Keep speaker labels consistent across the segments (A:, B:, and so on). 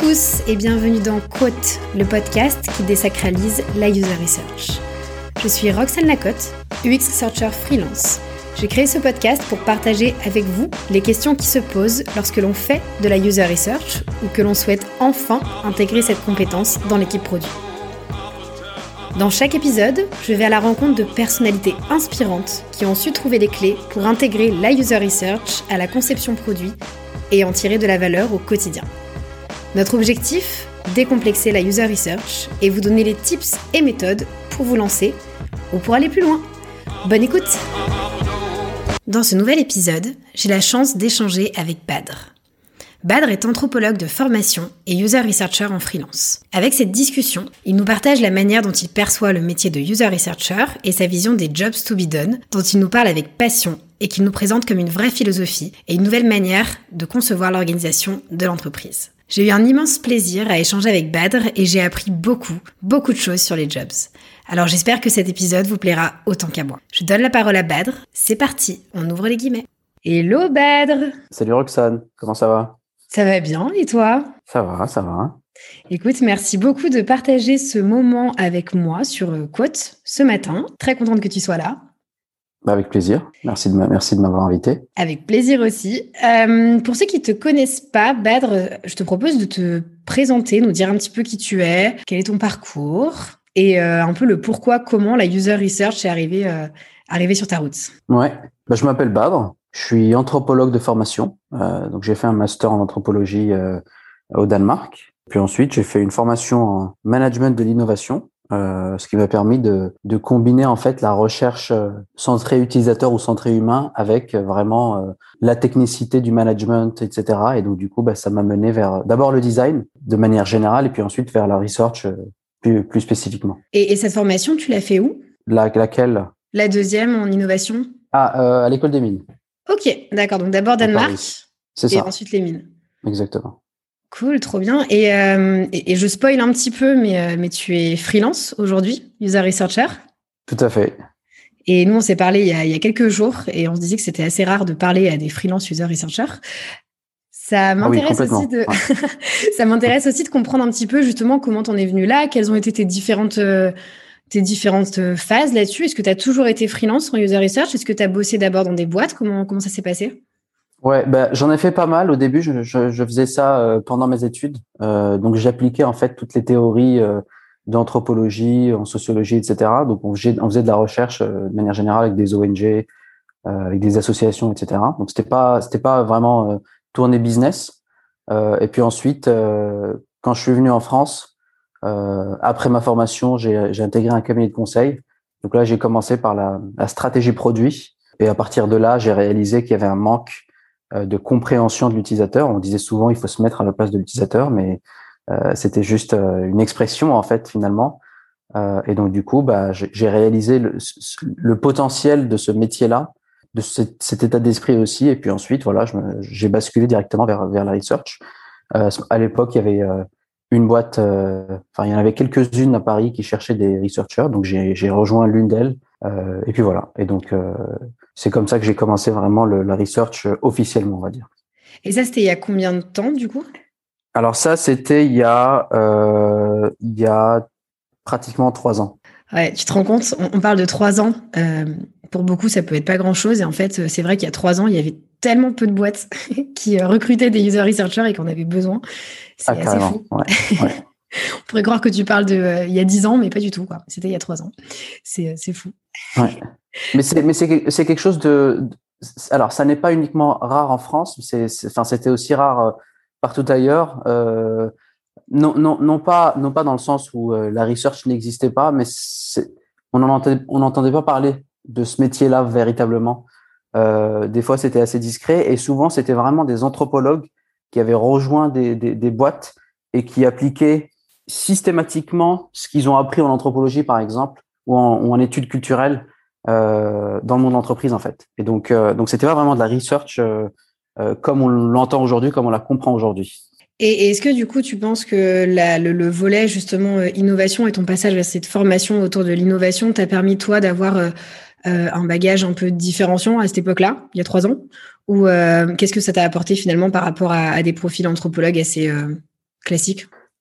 A: tous et bienvenue dans Quote, le podcast qui désacralise la user research. Je suis Roxane Lacotte, UX Researcher freelance. J'ai créé ce podcast pour partager avec vous les questions qui se posent lorsque l'on fait de la user research ou que l'on souhaite enfin intégrer cette compétence dans l'équipe produit. Dans chaque épisode, je vais à la rencontre de personnalités inspirantes qui ont su trouver les clés pour intégrer la user research à la conception produit et en tirer de la valeur au quotidien. Notre objectif Décomplexer la user research et vous donner les tips et méthodes pour vous lancer ou pour aller plus loin. Bonne écoute Dans ce nouvel épisode, j'ai la chance d'échanger avec Badr. Badr est anthropologue de formation et user researcher en freelance. Avec cette discussion, il nous partage la manière dont il perçoit le métier de user researcher et sa vision des jobs to be done, dont il nous parle avec passion et qu'il nous présente comme une vraie philosophie et une nouvelle manière de concevoir l'organisation de l'entreprise. J'ai eu un immense plaisir à échanger avec Badr et j'ai appris beaucoup, beaucoup de choses sur les jobs. Alors j'espère que cet épisode vous plaira autant qu'à moi. Je donne la parole à Badr. C'est parti, on ouvre les guillemets. Hello Badr
B: Salut Roxane, comment ça va?
A: Ça va bien et toi?
B: Ça va, ça va.
A: Écoute, merci beaucoup de partager ce moment avec moi sur Quote ce matin. Très contente que tu sois là.
B: Bah, avec plaisir. Merci de merci de m'avoir invité.
A: Avec plaisir aussi. Euh, pour ceux qui ne te connaissent pas, Badr, je te propose de te présenter, nous dire un petit peu qui tu es, quel est ton parcours et euh, un peu le pourquoi, comment la user research est arrivée, euh, sur ta route.
B: Ouais. Bah, je m'appelle Badr. Je suis anthropologue de formation. Euh, donc j'ai fait un master en anthropologie au Danemark. Puis ensuite, j'ai fait une formation en management de l'innovation euh, ce qui m'a permis de, de, combiner en fait la recherche euh, centrée utilisateur ou centrée humain avec euh, vraiment la technicité du management, etc. Et donc du coup, bah, ça m'a mené vers d'abord le design de manière générale et puis ensuite vers la research plus, plus spécifiquement.
A: Et, et cette formation, tu l'as fait où?
B: La, Laquelle?
A: La deuxième en innovation?
B: Ah, à l'école des mines.
A: Ok, d'accord. Donc d'abord Danemark.
B: C'est ça.
A: Et ensuite les mines.
B: Exactement.
A: Cool, trop bien. Euh, et, et, je spoil un petit peu, mais, euh, mais tu es freelance aujourd'hui, user researcher.
B: Tout à fait.
A: Et nous, on s'est parlé il y, a, il y, a, quelques jours et on se disait que c'était assez rare de parler à des freelance user researchers. Ça ah m'intéresse aussi de ça m'intéresse aussi de comprendre un petit peu justement comment t'en es venu là, quelles ont été tes différentes euh, tes différentes phases là-dessus. Est-ce que tu as toujours été freelance en user research? Est-ce que tu as bossé d'abord dans des boîtes? Comment comment ça s'est passé?
B: Ouais, bah, j'en ai fait pas mal. Au début, je, je, je faisais ça euh, pendant mes études. Euh, donc, j'appliquais en fait toutes les théories euh, d'anthropologie, en sociologie, etc. Donc, on faisait, on faisait de la recherche euh, de manière générale avec des ONG, avec des associations, etc. Donc, c'était pas, c'était pas vraiment tourné business. et puis ensuite, quand je suis venu en France, après ma formation, j'ai intégré un cabinet de conseil. Donc là, j'ai commencé par la, la stratégie produit. Et à partir de là, j'ai réalisé qu'il y avait un manque euh, de compréhension de l'utilisateur. On disait souvent il faut se mettre à la place de l'utilisateur, mais euh, c'était juste euh, une expression en fait finalement. et donc du coup, bah, j'ai réalisé le, le, potentiel de ce métier-là, de cet, état d'esprit aussi. Et puis ensuite, voilà, j'ai basculé directement vers, vers la research. à l'époque, il y avait une boîte, enfin il y en avait quelques-unes à Paris qui cherchaient des researchers, donc j'ai rejoint l'une d'elles. et puis voilà. Et donc c'est comme ça que j'ai commencé vraiment le, la research euh, officiellement, on va dire.
A: Et ça, c'était il y a combien de temps, du coup?
B: Alors ça, c'était il y a euh, il y a pratiquement trois ans.
A: Ouais, tu te rends compte, on, parle de trois ans. Euh, pour beaucoup, ça peut être pas grand-chose. Et en fait, c'est vrai qu'il y a trois ans, il y avait tellement peu de boîtes qui recrutaient des user researchers et qu'on avait besoin. C'est ah, assez fou. Ouais, ouais. on pourrait croire que tu parles de il y a dix ans, mais pas du tout. C'était il y a trois ans. C'est fou.
B: Ouais. Mais c'est quelque chose de alors ça n'est pas uniquement rare en France, c'était aussi rare euh, partout ailleurs. Euh, non, non, non pas non pas dans le sens où euh, la research n'existait pas, mais on entendait on n'entendait pas parler de ce métier-là véritablement. Des fois c'était assez discret et souvent c'était vraiment des anthropologues qui avaient rejoint des, des boîtes et qui appliquaient systématiquement ce qu'ils ont appris en anthropologie par exemple ou en, ou en études culturelles euh, dans le monde de en fait. Et donc, euh, donc c'était pas vraiment de la research euh, euh comme on l'entend aujourd'hui, comme on la comprend aujourd'hui.
A: Et est-ce que du coup, tu penses que la, le, le, volet justement euh, innovation et ton passage vers cette formation autour de l'innovation t'a permis toi d'avoir un bagage un peu différenciant à cette époque-là, il y a trois ans? Ou qu'est-ce que ça t'a apporté finalement par rapport à, à, des profils anthropologues assez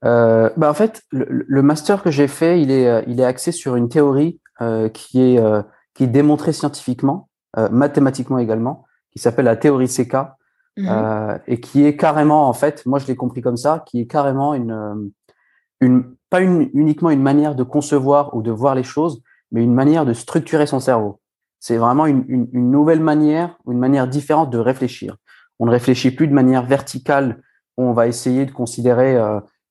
A: classique
B: bah En fait, le, master que j'ai fait, il est, il est axé sur une théorie qui, est, qui est démontrée scientifiquement, mathématiquement également, qui s'appelle la théorie CK, mmh et qui est carrément, en fait, moi je l'ai compris comme ça, qui est carrément une, une pas une, uniquement une manière de concevoir ou de voir les choses, mais une manière de structurer son cerveau. C'est vraiment une, une, une, nouvelle manière, une manière différente de réfléchir. On ne réfléchit plus de manière verticale où on va essayer de considérer,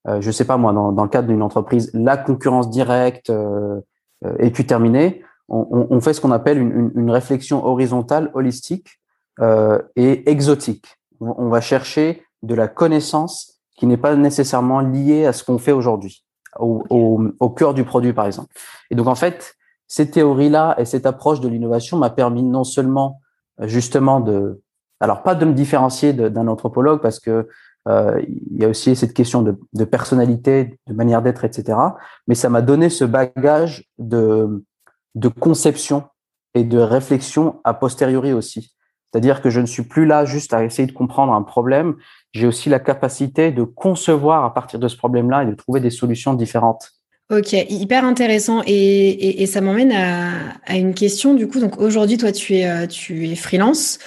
B: euh, euh je sais pas moi, dans, dans le cadre d'une entreprise, la concurrence directe euh, euh et puis terminé. On, on, fait ce qu'on appelle une, une, réflexion horizontale, holistique euh, et exotique. On va chercher de la connaissance qui n'est pas nécessairement liée à ce qu'on fait aujourd'hui, au, au, au cœur du produit par exemple. Et donc en fait, ces théories-là et cette approche de l'innovation m'a permis non seulement euh, justement de, alors pas de me différencier d'un anthropologue parce que euh, il y a aussi cette question de, personnalité, de manière d'être, etc. Mais ça m'a donné ce bagage de, conception et de réflexion a posteriori aussi. C'est-à-dire que je ne suis plus là juste à essayer de comprendre un problème, j'ai aussi la capacité de concevoir à partir de ce problème-là et de trouver des solutions différentes.
A: Ok, hyper intéressant. Et, ça m'emmène à, une question. Du coup, donc aujourd'hui, toi, tu es, euh, tu es freelance.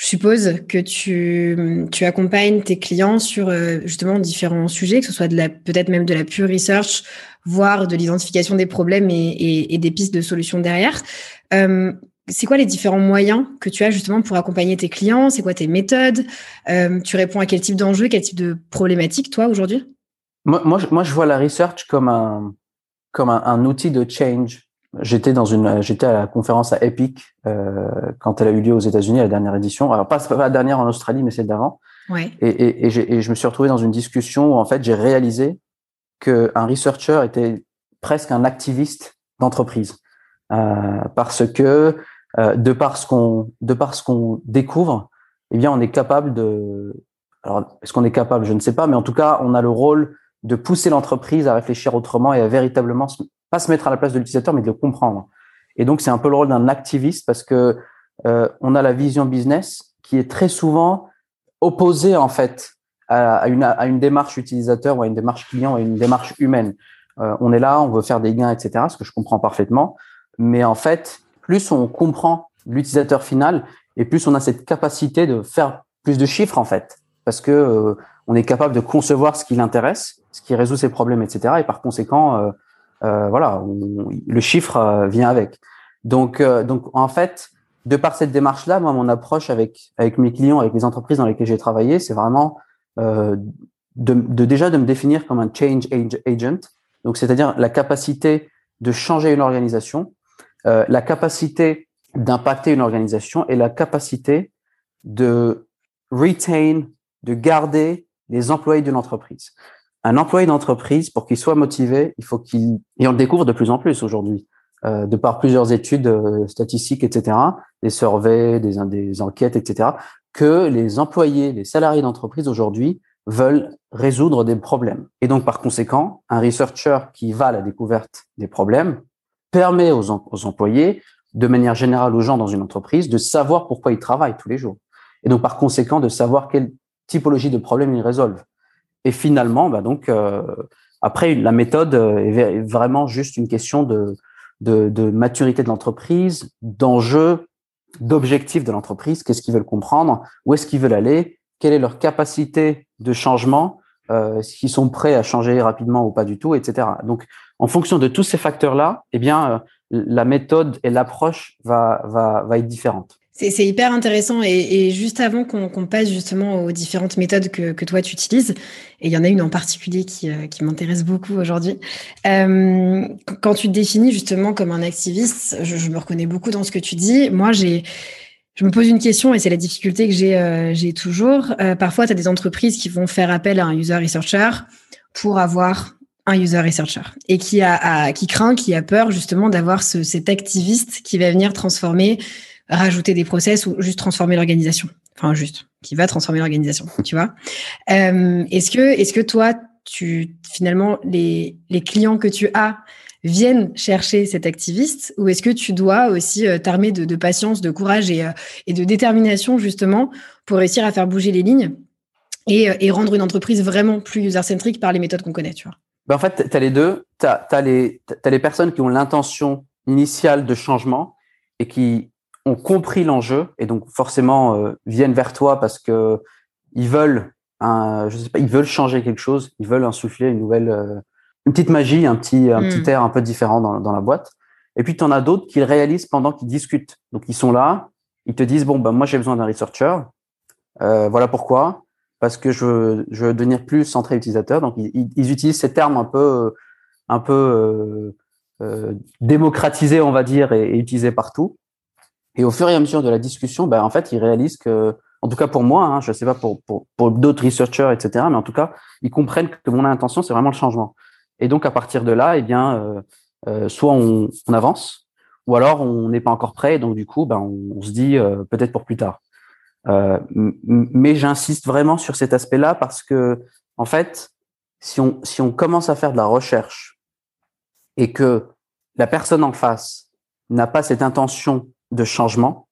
A: Je suppose que tu, tu accompagnes tes clients sur euh, justement différents sujets, que ce soit peut-être même de la pure research, voire de l'identification des problèmes et, et, des pistes de solutions derrière. Euh, c'est quoi les différents moyens que tu as justement pour accompagner tes clients? C'est quoi tes méthodes? Euh, Tu réponds à quel type d'enjeux, quel type de problématiques, toi, aujourd'hui?
B: Moi, moi, moi, je vois la research comme un, comme un, outil de change. J'étais dans une, j'étais à la conférence à Epic euh, quand elle a eu lieu aux États-Unis, à la dernière édition. Alors pas, pas la dernière en Australie, mais celle d'avant.
A: Ouais.
B: Et, et, et, et, je me suis retrouvé dans une discussion où en fait j'ai réalisé que un researcher était presque un activiste d'entreprise euh, parce que euh, de par ce qu'on de par ce qu'on découvre, eh bien on est capable de alors est-ce qu'on est capable, je ne sais pas, mais en tout cas on a le rôle de pousser l'entreprise à réfléchir autrement et à véritablement pas se mettre à la place de l'utilisateur, mais de le comprendre. Et donc, c'est un peu le rôle d'un activiste parce que euh, on a la vision business qui est très souvent opposée en fait à une, à une démarche utilisateur ou à une démarche client ou à une démarche humaine. Euh, on est là, on veut faire des gains, etc. Ce que je comprends parfaitement. Mais en fait, plus on comprend l'utilisateur final et plus on a cette capacité de faire plus de chiffres en fait, parce que euh, on est capable de concevoir ce qui l'intéresse, ce qui résout ses problèmes, etc. Et par conséquent, euh, euh, voilà, le chiffre euh, vient avec. Donc, donc en fait, de par cette démarche-là, moi, mon approche avec avec mes clients, avec les entreprises dans lesquelles j'ai travaillé, c'est vraiment de, de, déjà de me définir comme un change agent. Donc, c'est-à-dire la capacité de changer une organisation, la capacité d'impacter une organisation et la capacité de retain, de garder les employés d'une entreprise. Un employé d'entreprise, pour qu'il soit motivé, il faut qu'il, et on le découvre de plus en plus aujourd'hui, euh, de par plusieurs études euh, statistiques, etc., des surveys, des, enquêtes, etc., que les employés, les salariés d'entreprise aujourd'hui veulent résoudre des problèmes. Et donc, par conséquent, un researcher qui va à la découverte des problèmes permet aux, aux employés, de manière générale aux gens dans une entreprise, de savoir pourquoi ils travaillent tous les jours. Et donc, par conséquent, de savoir quel typologie de problèmes ils résolvent. Et finalement, bah donc, euh, après, la méthode euh, est vraiment juste une question de, de, de maturité de l'entreprise, d'enjeux, d'objectifs de l'entreprise, qu'est-ce qu'ils veulent comprendre, où est-ce qu'ils veulent aller, quelle est leur capacité de changement, euh, s'ils sont prêts à changer rapidement ou pas du tout, etc. Donc, en fonction de tous ces facteurs-là, eh bien, euh, la méthode et l'approche va, va, va être différente.
A: C'est hyper intéressant. Et, juste avant qu'on passe justement aux différentes méthodes que, toi tu utilises, et il y en a une en particulier qui, euh, m'intéresse beaucoup aujourd'hui, euh, quand tu te définis justement comme un activiste, je, me reconnais beaucoup dans ce que tu dis. Moi, j'ai je me pose une question et c'est la difficulté que j'ai euh, toujours. parfois, tu as des entreprises qui vont faire appel à un user researcher pour avoir un user researcher et qui a, qui craint, qui a peur justement d'avoir ce, cet activiste qui va venir transformer rajouter des process ou juste transformer l'organisation. Enfin, juste, qui va transformer l'organisation, tu vois. Euh, est-ce que, est-ce que toi, tu, finalement, les, les clients que tu as viennent chercher cet activiste ou est-ce que tu dois aussi euh, t'armer de, patience, de courage et, euh, et de détermination justement pour réussir à faire bouger les lignes et, rendre une entreprise vraiment plus user-centric par les méthodes qu'on connaît, tu vois?
B: Ben en fait, tu as les deux. Tu as, as, as les personnes qui ont l'intention initiale de changement et qui ont compris l'enjeu et donc forcément euh, viennent vers toi parce que ils veulent un, je sais pas, ils veulent changer quelque chose, ils veulent insuffler une nouvelle, euh, une petite magie, un petit, un petit hmm. air un peu différent dans, dans la boîte. Et puis tu en as d'autres qui le réalisent pendant qu'ils discutent. Donc ils sont là, ils te disent bon ben moi j'ai besoin d'un researcher, euh, voilà pourquoi, parce que je veux, je veux devenir plus centré utilisateur. Donc ils, ils utilisent ces termes un peu, un peu euh, démocratisés on va dire et, et utilisés partout. Et au fur et à mesure de la discussion, ben, en fait, ils réalisent que, en tout cas pour moi, hein, je ne sais pas pour, pour, pour d'autres researchers, etc., mais en tout cas, ils comprennent que mon intention, c'est vraiment le changement. Et donc, à partir de là, eh bien, euh, euh, soit on, on, avance, ou alors on n'est pas encore prêt, donc du coup, ben, on, se dit euh, peut-être pour plus tard. Euh, mais j'insiste vraiment sur cet aspect-là parce que, en fait, si on, si on commence à faire de la recherche et que la personne en face n'a pas cette intention de changement,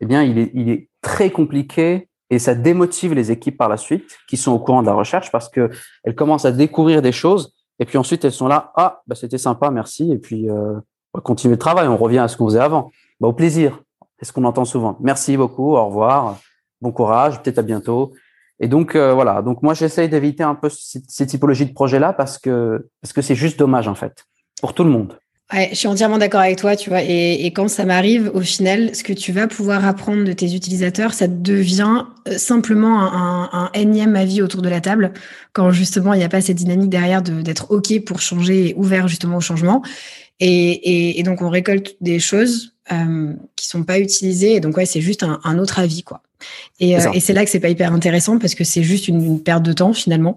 B: eh bien, il est, très compliqué et ça démotive les équipes par la suite qui sont au courant de la recherche parce que elles commencent à découvrir des choses et puis ensuite elles sont là, ah, bah, c'était sympa, merci, et puis euh, on va continuer le travail, on revient à ce qu'on faisait avant. Bah, au plaisir, c'est ce qu'on entend souvent. Merci beaucoup, au revoir, bon courage, peut-être à bientôt. Et donc euh, voilà, donc moi j'essaye d'éviter un peu ces, typologies de projets-là parce que parce que c'est juste dommage en fait pour tout le monde
A: je suis entièrement d'accord avec toi, tu vois. Et, quand ça m'arrive, au final, ce que tu vas pouvoir apprendre de tes utilisateurs, ça devient euh, simplement un, un, énième avis autour de la table, quand justement il n'y a pas cette dynamique derrière d'être OK pour changer et ouvert justement au changement. Et, donc on récolte des choses euh, qui sont pas utilisées. Et donc ouais, c'est juste un, autre avis, quoi. Et, euh, et c'est là que c'est pas hyper intéressant parce que c'est juste une, une, perte de temps finalement.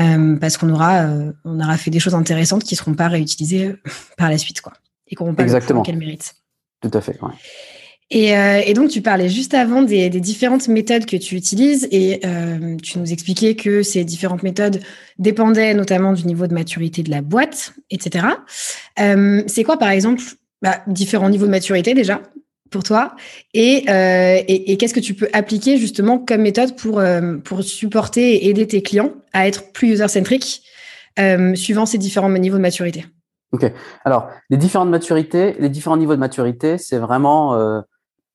A: Euh, parce qu'on aura, euh, on aura fait des choses intéressantes qui seront pas réutilisées euh, par la suite, quoi, et n'auront pas
B: Exactement.
A: qu'elles méritent.
B: Tout à fait. Ouais.
A: Et, et, donc, tu parlais juste avant des, des, différentes méthodes que tu utilises et euh, tu nous expliquais que ces différentes méthodes dépendaient notamment du niveau de maturité de la boîte, etc. Euh, c'est quoi, par exemple, bah, différents niveaux de maturité déjà? Pour toi. Et, euh, et, et qu'est-ce que tu peux appliquer justement comme méthode pour, euh, pour supporter et aider tes clients à être plus user-centric euh, suivant ces différents niveaux de maturité?
B: Ok. Alors, les différentes maturités, les différents niveaux de maturité, c'est vraiment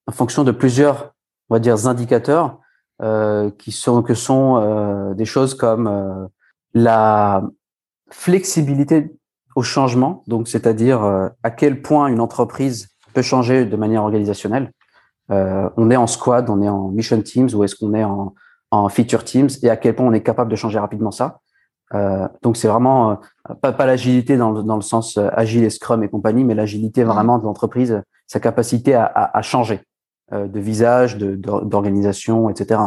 B: en fonction de plusieurs, on va dire, indicateurs qui sont que sont des choses comme la flexibilité au changement, donc c'est-à-dire à quel point une entreprise peut changer de manière organisationnelle. Euh, on est en squad, on est en mission teams ou est-ce qu'on est en, en, feature teams et à quel point on est capable de changer rapidement ça. Euh, donc c'est vraiment euh, pas, pas l'agilité dans, dans, le sens agile et scrum et compagnie, mais l'agilité mmh. vraiment de l'entreprise, sa capacité à, à, à changer de visage, d'organisation, etc.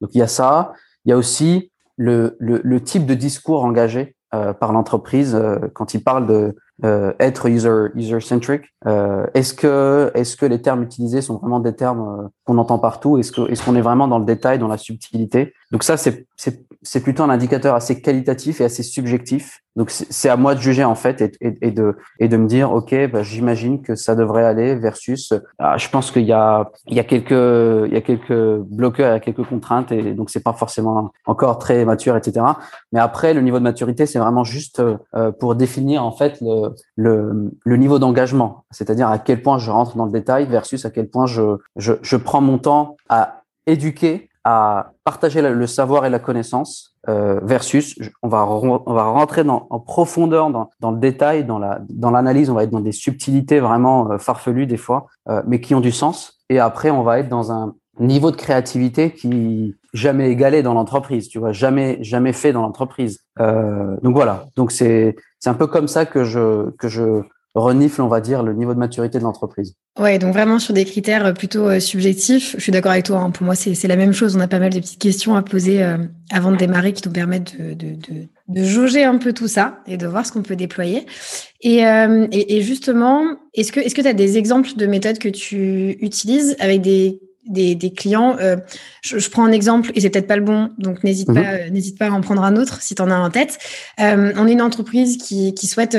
B: Donc il y a ça. Il y a aussi le, le, le type de discours engagé par l'entreprise quand il parle de euh, être user user centric euh, Est-ce que est-ce que les termes utilisés sont vraiment des termes euh, qu'on entend partout? Est-ce que est-ce qu'on est vraiment dans le détail, dans la subtilité? Donc ça c'est c'est c'est plutôt un indicateur assez qualitatif et assez subjectif. Donc c'est à moi de juger en fait et, et, de et de me dire ok bah, j'imagine que ça devrait aller versus ah, je pense qu'il y a il y a quelques il y a quelques bloqueurs, il y a quelques contraintes et donc c'est pas forcément encore très mature etc. Mais après le niveau de maturité c'est vraiment juste euh, pour définir en fait le le, le niveau d'engagement, c'est-à-dire à quel point je rentre dans le détail versus à quel point je je, je prends mon temps à éduquer à partager le savoir et la connaissance euh, versus on va on va rentrer dans, en profondeur dans, dans le détail dans la dans l'analyse on va être dans des subtilités vraiment euh, farfelues des fois euh, mais qui ont du sens. Et après on va être dans un niveau de créativité qui jamais égalé dans l'entreprise tu vois jamais jamais fait dans l'entreprise. Euh, donc voilà. Donc c'est c'est un peu comme ça que je que je renifle, on va dire, le niveau de maturité de l'entreprise.
A: Ouais, donc vraiment sur des critères euh, plutôt euh, subjectifs. Je suis d'accord avec toi. Hein. Pour moi, c'est la même chose. On a pas mal de petites questions à poser euh, avant de démarrer qui nous permettent de, de, de, de, jauger un peu tout ça et de voir ce qu'on peut déployer. Et, euh, et, et, justement, est-ce que tu as des exemples de méthodes que tu utilises avec des des, des clients. Euh, je, je, prends un exemple et c'est peut-être pas le bon, donc n'hésite -hmm. pas, n'hésite pas à en prendre un autre si tu en as en tête. Euh, on est une entreprise qui, qui souhaite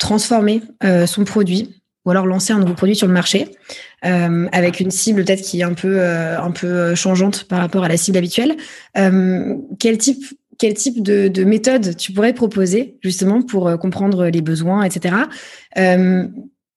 A: transformer euh, son produit ou alors lancer un nouveau produit sur le marché avec une cible peut-être qui est un peu un peu changeante par rapport à la cible habituelle. quel type quel type de, de, méthode tu pourrais proposer justement pour comprendre les besoins, etc.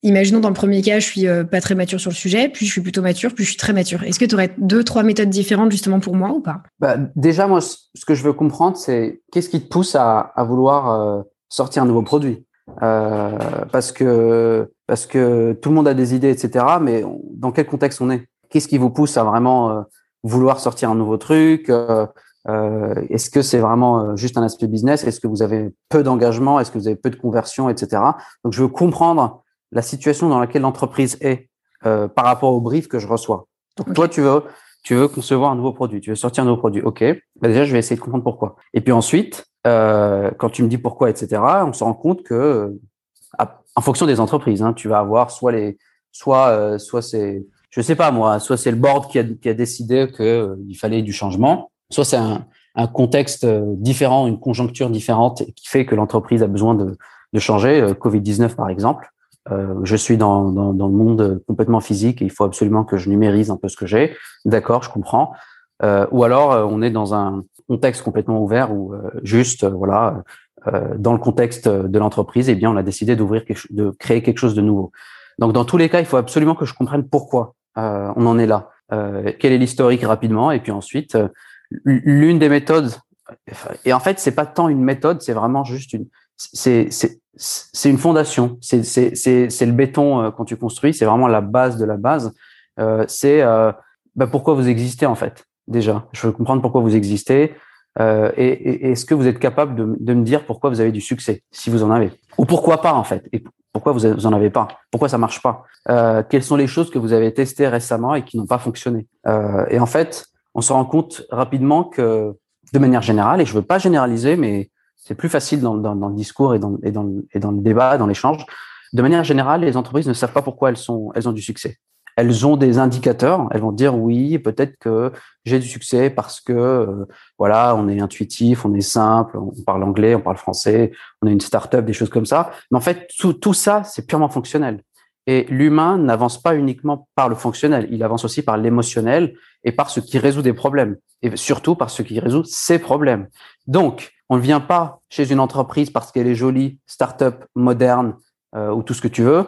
A: Imaginons dans le premier cas, je suis euh, pas très mature sur le sujet, puis je suis plutôt mature, puis je suis très mature. Est-ce que tu aurais deux, trois méthodes différentes justement pour moi ou pas?
B: Bah, Déjà, moi, ce que je veux comprendre, c'est qu'est-ce qui te pousse à, à vouloir euh, sortir un nouveau produit? Euh, Parce que parce que tout le monde a des idées, etc. Mais dans quel contexte on est? Qu'est-ce qui vous pousse à vraiment euh, vouloir sortir un nouveau truc Est-ce que c'est vraiment juste un aspect business? Est-ce que vous avez peu d'engagement? Est-ce que vous avez peu de conversion, etc. Donc, je veux comprendre la situation dans laquelle l'entreprise est euh, par rapport au brief que je reçois. Donc toi, tu veux, tu veux concevoir un nouveau produit, tu veux sortir un nouveau produit. Ok, bah déjà, je vais essayer de comprendre pourquoi. Et puis ensuite, euh, quand tu me dis pourquoi, etc., on se rend compte que, euh, en fonction des entreprises, hein, tu vas avoir soit les, soit, euh, soit c'est, je sais pas moi, soit c'est le board qui a, qui a décidé qu'il euh, fallait du changement, soit c'est un, un contexte différent, une conjoncture différente qui fait que l'entreprise a besoin de, de changer, Covid-19 par exemple. Euh, je suis dans, dans, dans, le monde complètement physique et il faut absolument que je numérise un peu ce que j'ai. D'accord, je comprends. Euh, ou alors euh, on est dans un contexte complètement ouvert où euh, juste voilà dans le contexte de l'entreprise, eh bien on a décidé d'ouvrir de créer quelque chose de nouveau. Donc dans tous les cas, il faut absolument que je comprenne pourquoi on en est là. quel est l'historique rapidement et puis ensuite l'une des méthodes et en fait c'est pas tant une méthode, c'est vraiment juste une c'est c'est une fondation, c'est le béton euh, quand tu construis, c'est vraiment la base de la base. Euh, c'est euh, bah, pourquoi vous existez en fait. Déjà, je veux comprendre pourquoi vous existez euh, et, et est-ce que vous êtes capable de, de, me dire pourquoi vous avez du succès, si vous en avez, ou pourquoi pas en fait, et pourquoi vous, vous en avez pas, pourquoi ça marche pas? Euh, quelles sont les choses que vous avez testées récemment et qui n'ont pas fonctionné? Euh, et en fait, on se rend compte rapidement que, de manière générale, et je veux pas généraliser, mais c'est plus facile dans, dans, dans, le discours et dans, et, et dans le débat, dans l'échange. De manière générale, les entreprises ne savent pas pourquoi elles, sont, elles ont du succès. Elles ont des indicateurs. Elles vont dire oui, peut-être que j'ai du succès parce que euh, voilà, on est intuitif, on est simple, on parle anglais, on parle français, on est une start-up, des choses comme ça. Mais en fait, tout, ça, c'est purement fonctionnel. Et l'humain n'avance pas uniquement par le fonctionnel, il avance aussi par l'émotionnel et par ce qui résout des problèmes, et surtout par ce qui résout ses problèmes. Donc, on ne vient pas chez une entreprise parce qu'elle est jolie, start-up, moderne euh, ou tout ce que tu veux.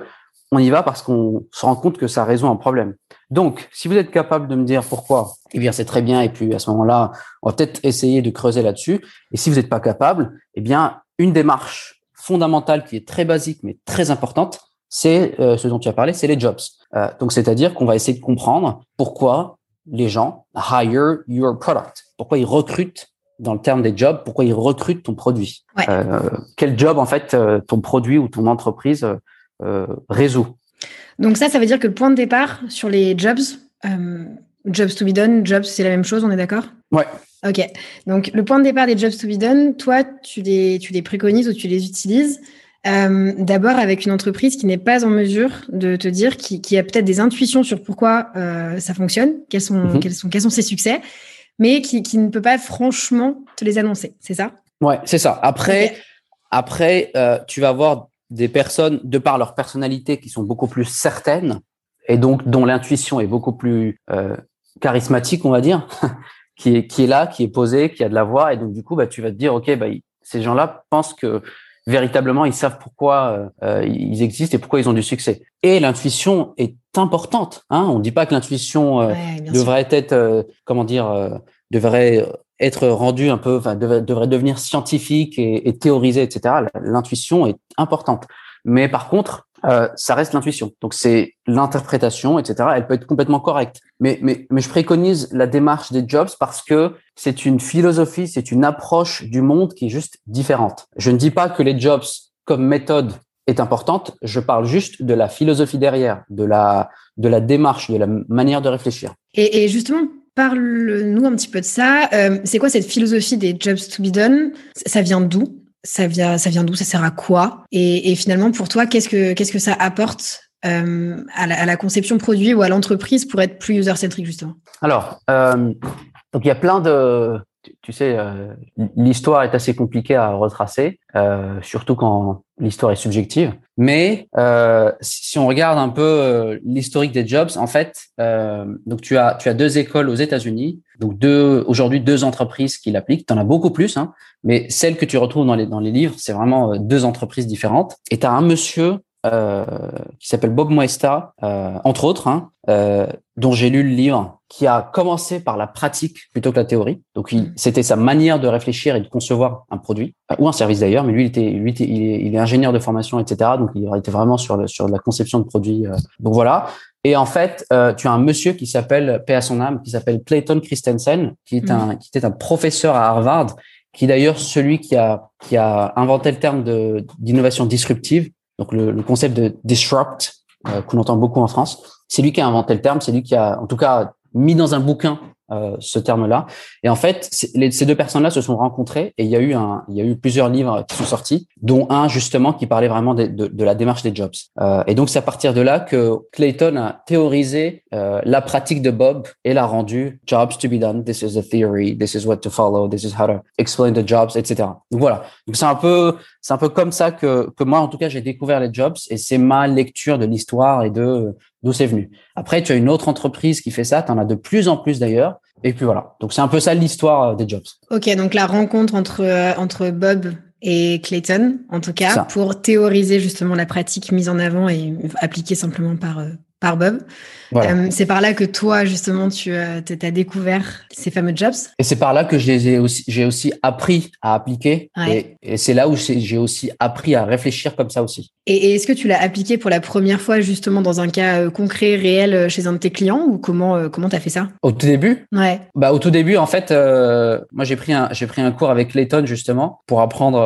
B: On y va parce qu'on se rend compte que ça résout un problème. Donc, si vous êtes capable de me dire pourquoi, eh bien, c'est très bien. Et puis, à ce moment-là, on va peut-être essayer de creuser là-dessus. Et si vous n'êtes pas capable, eh bien, une démarche fondamentale qui est très basique mais très importante, c'est euh, ce dont tu as parlé, c'est les jobs. Euh, donc, c'est-à-dire qu'on va essayer de comprendre pourquoi les gens hire your product, pourquoi ils recrutent dans le terme des jobs, pourquoi ils recrutent ton produit. Euh, quel job, en fait, euh, ton produit ou ton entreprise euh, résout.
A: Donc ça, ça veut dire que le point de départ sur les jobs, jobs to be done, jobs, c'est la même chose, on est d'accord?
B: Ouais.
A: Ok. Donc le point de départ des jobs to be done, toi, tu les, tu les préconises ou tu les utilises d'abord avec une entreprise qui n'est pas en mesure de te dire, qui, qui a peut-être des intuitions sur pourquoi ça fonctionne, quels sont, mhm. quels sont, quels sont ses succès, mais qui, qui, ne peut pas franchement te les annoncer. C'est ça?
B: Ouais, c'est ça. Après, après euh, tu vas avoir des personnes, de par leur personnalité, qui sont beaucoup plus certaines et donc dont l'intuition est beaucoup plus euh, charismatique, on va dire, qui est qui est là, qui est posée, qui a de la voix, et donc du coup, bah, tu vas te dire, ok, bah, ces gens-là pensent que véritablement ils savent pourquoi euh, ils existent et pourquoi ils ont du succès. Et l'intuition est importante. Hein On ne dit pas que l'intuition euh, devrait être, euh, comment dire, euh, devrait être rendue un peu, enfin, devrait, devenir scientifique et, et théorisée, etc. L'intuition est importante. Mais par contre, euh, ça reste l'intuition. Donc c'est l'interprétation, etc. Elle peut être complètement correcte. Mais, mais, mais je préconise la démarche des jobs parce que c'est une philosophie, c'est une approche du monde qui est juste différente. Je ne dis pas que les jobs comme méthode est importante. Je parle juste de la philosophie derrière, de la, de la démarche, de la manière de réfléchir.
A: Et, et justement, parle-nous un petit peu de ça. Euh, c'est quoi cette philosophie des jobs to be done? Ça vient d'où? Ça vient, ça vient d'où? Ça sert à quoi? Et, finalement, pour toi, qu'est-ce que, ça apporte euh, à, la, à, la, conception produit ou à l'entreprise pour être plus user-centric, justement?
B: Alors, euh, donc il y a plein de, tu, sais, euh, l'histoire est assez compliquée à retracer, euh, surtout quand l'histoire est subjective. Mais euh, si on regarde un peu euh, l'historique des jobs, en fait, euh, donc tu as tu as deux écoles aux États-Unis, donc deux aujourd'hui deux entreprises qui l'appliquent. Tu en as beaucoup plus, hein, mais celle que tu retrouves dans les dans les livres, c'est vraiment euh, deux entreprises différentes. Et tu as un monsieur qui s'appelle Bob Moesta, euh, entre autres, hein, euh, dont j'ai lu le livre, qui a commencé par la pratique plutôt que la théorie. Donc, mm. c'était sa manière de réfléchir et de concevoir un produit ou un service d'ailleurs. Mais lui, il était, lui, il, est, il est ingénieur de formation, etc. Donc, il était vraiment sur le, sur la conception de produits. donc voilà. Et en fait, euh, tu as un monsieur qui s'appelle, paix à son âme, qui s'appelle Clayton Christensen, qui est mm. un, qui était un professeur à Harvard, qui est d'ailleurs celui qui a, qui a inventé le terme de, d'innovation disruptive donc le, concept de disrupt euh, qu'on entend beaucoup en France. C'est lui qui a inventé le terme, c'est lui qui a, en tout cas, mis dans un bouquin euh, ce terme-là. Et en fait, les, ces deux personnes-là se sont rencontrées et il y a eu un, il y a eu plusieurs livres qui sont sortis, dont un justement qui parlait vraiment de, de, de la démarche des jobs. Euh, et donc c'est à partir de là que Clayton a théorisé euh, la pratique de Bob et l'a rendu jobs to be done. This is a theory. This is what to follow. This is how to explain the jobs, etc. Donc voilà. Donc c'est un peu, c'est un peu comme ça que que moi en tout cas j'ai découvert les jobs et c'est ma lecture de l'histoire et de d'où c'est venu. Après, tu as une autre entreprise qui fait ça, tu en as de plus en plus d'ailleurs. Et puis voilà. Donc c'est un peu ça l'histoire euh, des jobs.
A: Ok, donc la rencontre entre, euh, entre Bob et Clayton, en tout cas, pour théoriser justement la pratique mise en avant et appliquée simplement par, euh, par Bob. Euh, c'est par là que toi, justement, tu euh, as découvert ces fameux jobs?
B: Et c'est par là que j'ai aussi, aussi appris à appliquer. Et, c'est là où j'ai aussi appris à réfléchir comme ça aussi.
A: Et, est-ce que tu l'as appliqué pour la première fois, justement, dans un cas euh, concret, réel, chez un de tes clients? Ou comment comment tu as fait ça?
B: Au tout début?
A: Ouais.
B: Bah, au tout début, en fait, moi, j'ai pris, un, pris un cours avec Clayton, justement, pour apprendre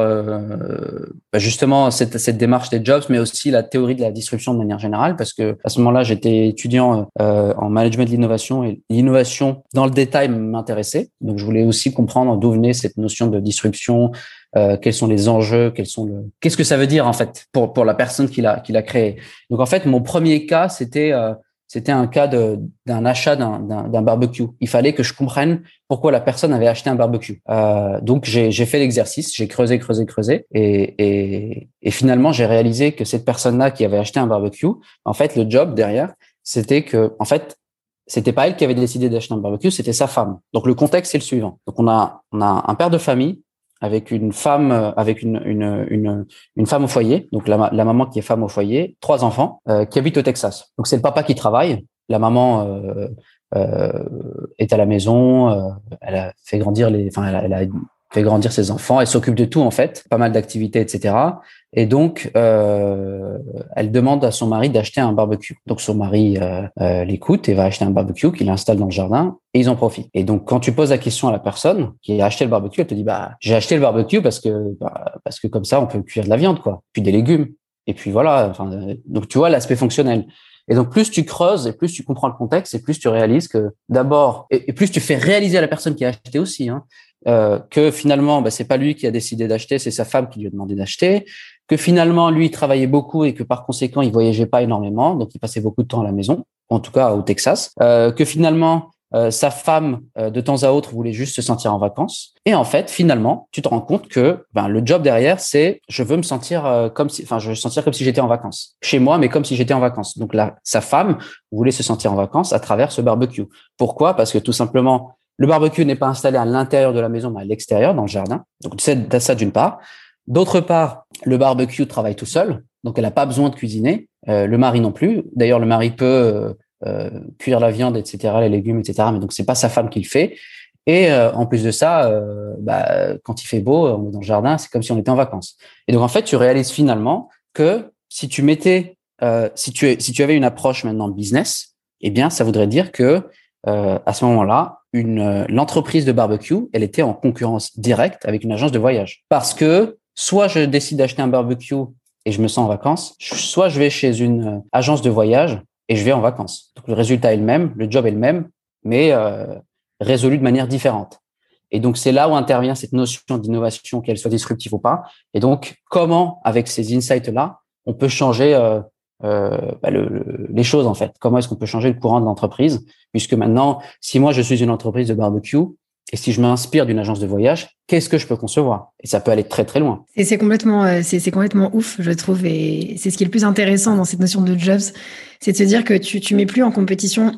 B: bah, justement cette, cette démarche des jobs, mais aussi la théorie de la disruption de manière générale, parce que à ce moment-là, j'étais étudiant euh, en management de l'innovation et l'innovation dans le détail m'intéressait. Donc, je voulais aussi comprendre d'où venait cette notion de disruption, euh, quels sont les enjeux, quels sont le, qu'est-ce que ça veut dire en fait pour pour la personne qui l'a qui l'a créé. Donc, en fait, mon premier cas, c'était euh, c'était un cas d'un achat d'un barbecue. Il fallait que je comprenne pourquoi la personne avait acheté un barbecue. Euh, donc j'ai fait l'exercice, j'ai creusé, creusé, creusé, et, et finalement j'ai réalisé que cette personne-là qui avait acheté un barbecue, en fait le job derrière, c'était que en fait c'était pas elle qui avait décidé d'acheter un barbecue, c'était sa femme. Donc le contexte c'est le suivant. Donc on a on a un père de famille avec une femme, euh, avec une, une, une, une femme au foyer, donc la, la, maman qui est femme au foyer, trois enfants, euh, qui habitent au Texas. Donc c'est le papa qui travaille, la maman euh, euh, est à la maison, euh, elle a fait grandir les, enfin elle a, fait grandir ses enfants, elle s'occupe de tout en fait, pas mal d'activités, etc. Et donc, euh, elle demande à son mari d'acheter un barbecue. Donc, son mari euh, euh, l'écoute et va acheter un barbecue qu'il installe dans le jardin et ils en profitent. Et donc, quand tu poses la question à la personne qui a acheté le barbecue, elle te dit bah j'ai acheté le barbecue parce que bah, parce que comme ça on peut cuire de la viande quoi, puis des légumes. Et puis voilà. Donc tu vois l'aspect fonctionnel. Et donc, plus tu creuses et plus tu comprends le contexte et plus tu réalises que d'abord, et, plus tu fais réaliser à la personne qui a acheté aussi, hein, euh, que finalement, bah, c'est pas lui qui a décidé d'acheter, c'est sa femme qui lui a demandé d'acheter, que finalement, lui, il travaillait beaucoup et que par conséquent, il voyageait pas énormément, donc il passait beaucoup de temps à la maison, en tout cas au Texas, euh, que finalement, euh, sa femme, euh, de temps à autre, voulait juste se sentir en vacances. Et en fait, finalement, tu te rends compte que ben, le job derrière, c'est je veux me sentir euh, comme si, enfin, je veux sentir comme si j'étais en vacances chez moi, mais comme si j'étais en vacances. Donc là, sa femme voulait se sentir en vacances à travers ce barbecue. Pourquoi? Parce que tout simplement, le barbecue n'est pas installé à l'intérieur de la maison, mais à l'extérieur, dans le jardin. Donc c'est ça d'une part. D'autre part, le barbecue travaille tout seul, donc elle n'a pas besoin de cuisiner. Euh, le mari non plus. D'ailleurs, le mari peut euh, euh, cuire la viande, etc., les légumes, etc. Mais donc c'est pas sa femme qui le fait. Et en plus de ça, bah, quand il fait beau, on est dans le jardin, c'est comme si on était en vacances. Et donc en fait, tu réalises finalement que si tu mettais, si tu si tu avais une approche maintenant business, eh bien, ça voudrait dire que à ce moment-là, une euh, l'entreprise de barbecue, elle était en concurrence directe avec une agence de voyage. Parce que soit je décide d'acheter un barbecue et je me sens en vacances, soit je vais chez une euh, agence de voyage et je vais en vacances. Donc le résultat est le même, le job est le même, mais euh, résolu de manière différente. Et donc c'est là où intervient cette notion d'innovation, qu'elle soit disruptive ou pas. Et donc comment, avec ces insights-là, on peut changer euh, euh, bah, le, les choses en fait. Comment est-ce qu'on peut changer le courant de l'entreprise? Puisque maintenant, si moi je suis une entreprise de barbecue Et si je m'inspire d'une agence de voyage, qu'est-ce que je peux concevoir? Et ça peut aller très très loin.
A: Et c'est complètement, euh, c'est complètement ouf, je trouve. Et c'est ce qui est le plus intéressant dans cette notion de jobs, c'est de se dire que tu tu mets plus en compétition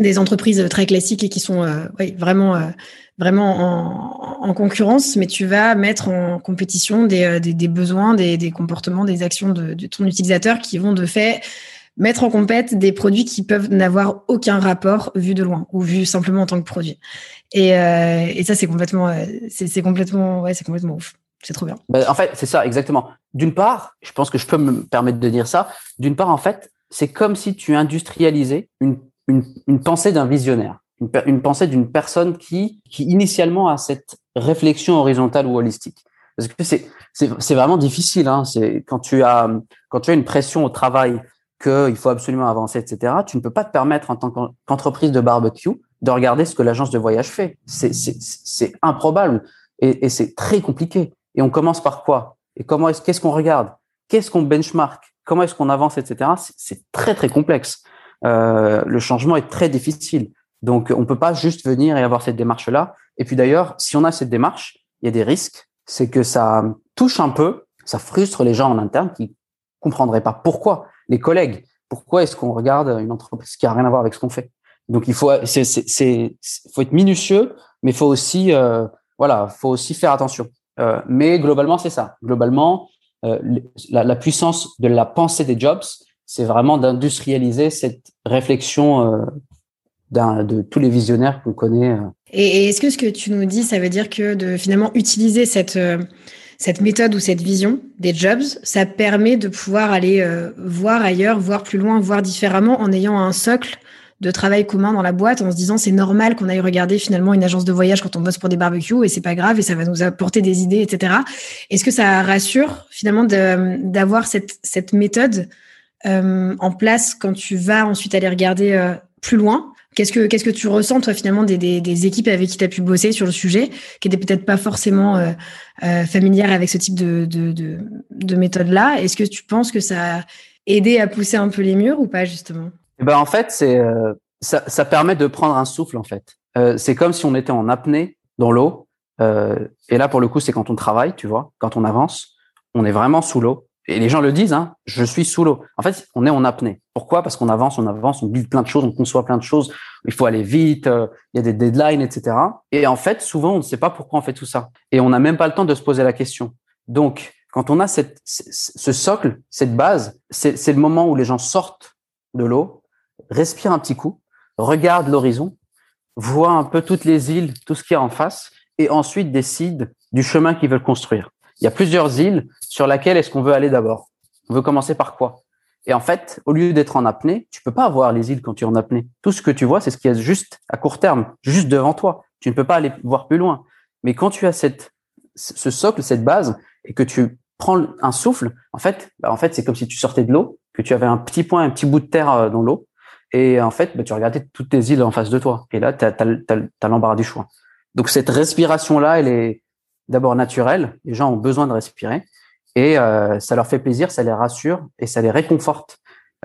A: des entreprises très classiques et qui sont euh, vraiment euh, vraiment en, en, concurrence, mais tu vas mettre en compétition des, des, des besoins, des, des, comportements, des actions de, ton utilisateur qui vont de fait mettre en compète des produits qui peuvent n'avoir aucun rapport vu de loin ou vu simplement en tant que produit. Et, euh, ça, c'est complètement, euh, c'est complètement, ouais, c'est complètement ouf. C'est trop bien.
B: Ben, en fait, c'est ça, exactement. D'une part, je pense que je peux me permettre de dire ça. D'une part, en fait, c'est comme si tu industrialisais une, une, pensée d'un visionnaire, une, pensée d'une personne qui, qui initialement a cette réflexion horizontale ou holistique. Parce que c'est, c'est, vraiment difficile. Hein. C'est quand tu as, quand tu as une pression au travail, qu'il faut absolument avancer, etc. Tu ne peux pas te permettre en tant qu'entreprise de barbecue de regarder ce que l'agence de voyage fait. C'est improbable et, et c'est très compliqué. Et on commence par quoi? Et comment est-ce qu'est-ce qu'on regarde? Qu'est-ce qu'on benchmark? Comment est-ce qu'on avance, etc. C'est très très complexe. Euh, le changement est très difficile. Donc on peut pas juste venir et avoir cette démarche là. Et puis d'ailleurs, si on a cette démarche, il y a des risques. C'est que ça touche un peu, ça frustre les gens en interne qui comprendraient pas pourquoi. Les collègues, pourquoi est-ce qu'on regarde une entreprise qui a rien à voir avec ce qu'on fait? Donc il faut faut être minutieux, mais faut aussi euh, voilà, faut aussi faire attention. Euh, mais globalement c'est ça. Globalement, euh, la, puissance de la pensée des jobs, c'est vraiment d'industrialiser cette réflexion euh, de tous les visionnaires qu'on connaît. Euh.
A: Et, et est-ce que ce que tu nous dis, ça veut dire que finalement utiliser cette euh, cette méthode ou cette vision des jobs, ça permet de pouvoir aller voir ailleurs, voir plus loin, voir différemment en ayant un socle de travail commun dans la boîte en se disant c'est normal qu'on aille regarder finalement une agence de voyage quand on bosse pour des barbecues et c'est pas grave et ça va nous apporter des idées, etc. Est-ce que ça rassure finalement d'avoir cette méthode euh, en place quand tu vas ensuite aller regarder euh, plus loin Qu'est-ce que qu'est-ce que tu ressens toi finalement des, des, équipes avec qui tu as pu bosser sur le sujet, qui étaient peut-être pas forcément euh, familières avec ce type de, de, de, de méthode-là? Est-ce que tu penses que ça a aidé à pousser un peu les murs ou pas justement?
B: Eh ben en fait, c'est ça, ça, permet de prendre un souffle en fait. C'est comme si on était en apnée dans l'eau. Et là, pour le coup, c'est quand on travaille, tu vois, quand on avance, on est vraiment sous l'eau. Et les gens le disent, hein, je suis sous l'eau. En fait, on est en apnée. Pourquoi? Parce qu'on avance, on avance, on build plein de choses, on conçoit plein de choses. Il faut aller vite, euh, il y a des deadlines, etc. Et en fait, souvent, on ne sait pas pourquoi on fait tout ça. Et on n'a même pas le temps de se poser la question. Donc, quand on a ce socle, cette base, c'est le moment où les gens sortent de l'eau respire un petit coup, regarde l'horizon, voit un peu toutes les îles, tout ce qu'il y a en face, et ensuite décide du chemin qu'ils veulent construire. Il y a plusieurs îles sur laquelle est-ce qu'on veut aller d'abord? On veut commencer par quoi? Et en fait, au lieu d'être en apnée, tu peux pas voir les îles quand tu es en apnée. Tout ce que tu vois, c'est ce qui est juste à court terme, juste devant toi. Tu ne peux pas aller voir plus loin. Mais quand tu as cette, ce socle, cette base, et que tu prends un souffle, en fait, bah en fait, c'est comme si tu sortais de l'eau, que tu avais un petit point, un petit bout de terre euh, dans l'eau, et en fait, bah, tu regardais toutes tes îles en face de toi. Et là, tu as, l'embarras du choix. Donc cette respiration-là, elle est d'abord naturelle. Les gens ont besoin de respirer. Et euh, ça leur fait plaisir, ça les rassure et ça les réconforte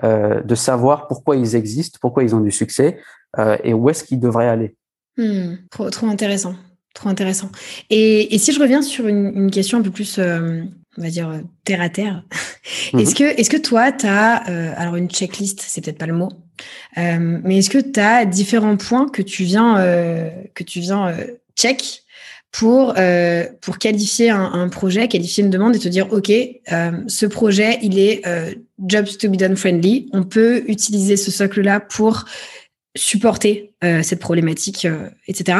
B: euh, de savoir pourquoi ils existent, pourquoi ils ont du succès euh, et où est-ce qu'ils devraient aller.
A: Hmm, trop, trop intéressant. Trop intéressant. Et, et si je reviens sur une, une question un peu plus on va dire, terre à terre. Mhm. Est-ce que, est-ce que toi, tu as, alors une checklist, c'est peut-être pas le mot, mais est-ce que tu as différents points que tu viens, que tu viens check pour, euh, pour qualifier un, projet, qualifier une demande et te dire, OK, ce projet, il est jobs to be done friendly. On peut utiliser ce socle-là pour supporter cette problématique, etc.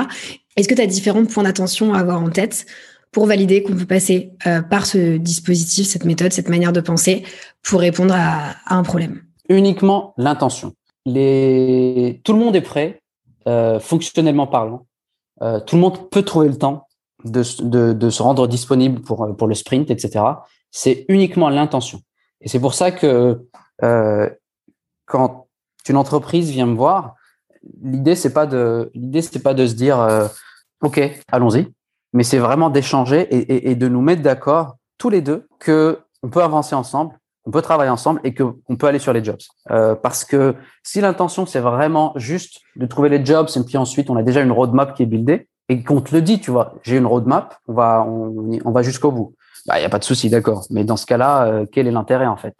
A: Est-ce que tu as différents points d'attention à avoir en tête pour valider qu'on peut passer euh, par ce dispositif, cette méthode, cette manière de penser pour répondre à, un problème?
B: Uniquement l'intention. Tout le monde est prêt, euh, fonctionnellement parlant. Euh, tout le monde peut trouver le temps de, de, se rendre disponible pour, pour le sprint, etc. C'est uniquement l'intention. Et c'est pour ça que euh, quand une entreprise vient me voir, l'idée c'est pas de l'idée c'est pas de se dire euh, ok allons-y mais c'est vraiment d'échanger et, et, et, de nous mettre d'accord tous les deux que on peut avancer ensemble, on peut travailler ensemble et que on peut aller sur les jobs. Euh, parce que si l'intention c'est vraiment juste de trouver les jobs et puis ensuite on a déjà une roadmap qui est buildée, et qu'on te le dit, tu vois, j'ai une roadmap, on va, on, on va jusqu'au bout. Bah, il n'y a pas de souci, d'accord. Mais dans ce cas-là, euh, quel est l'intérêt en fait?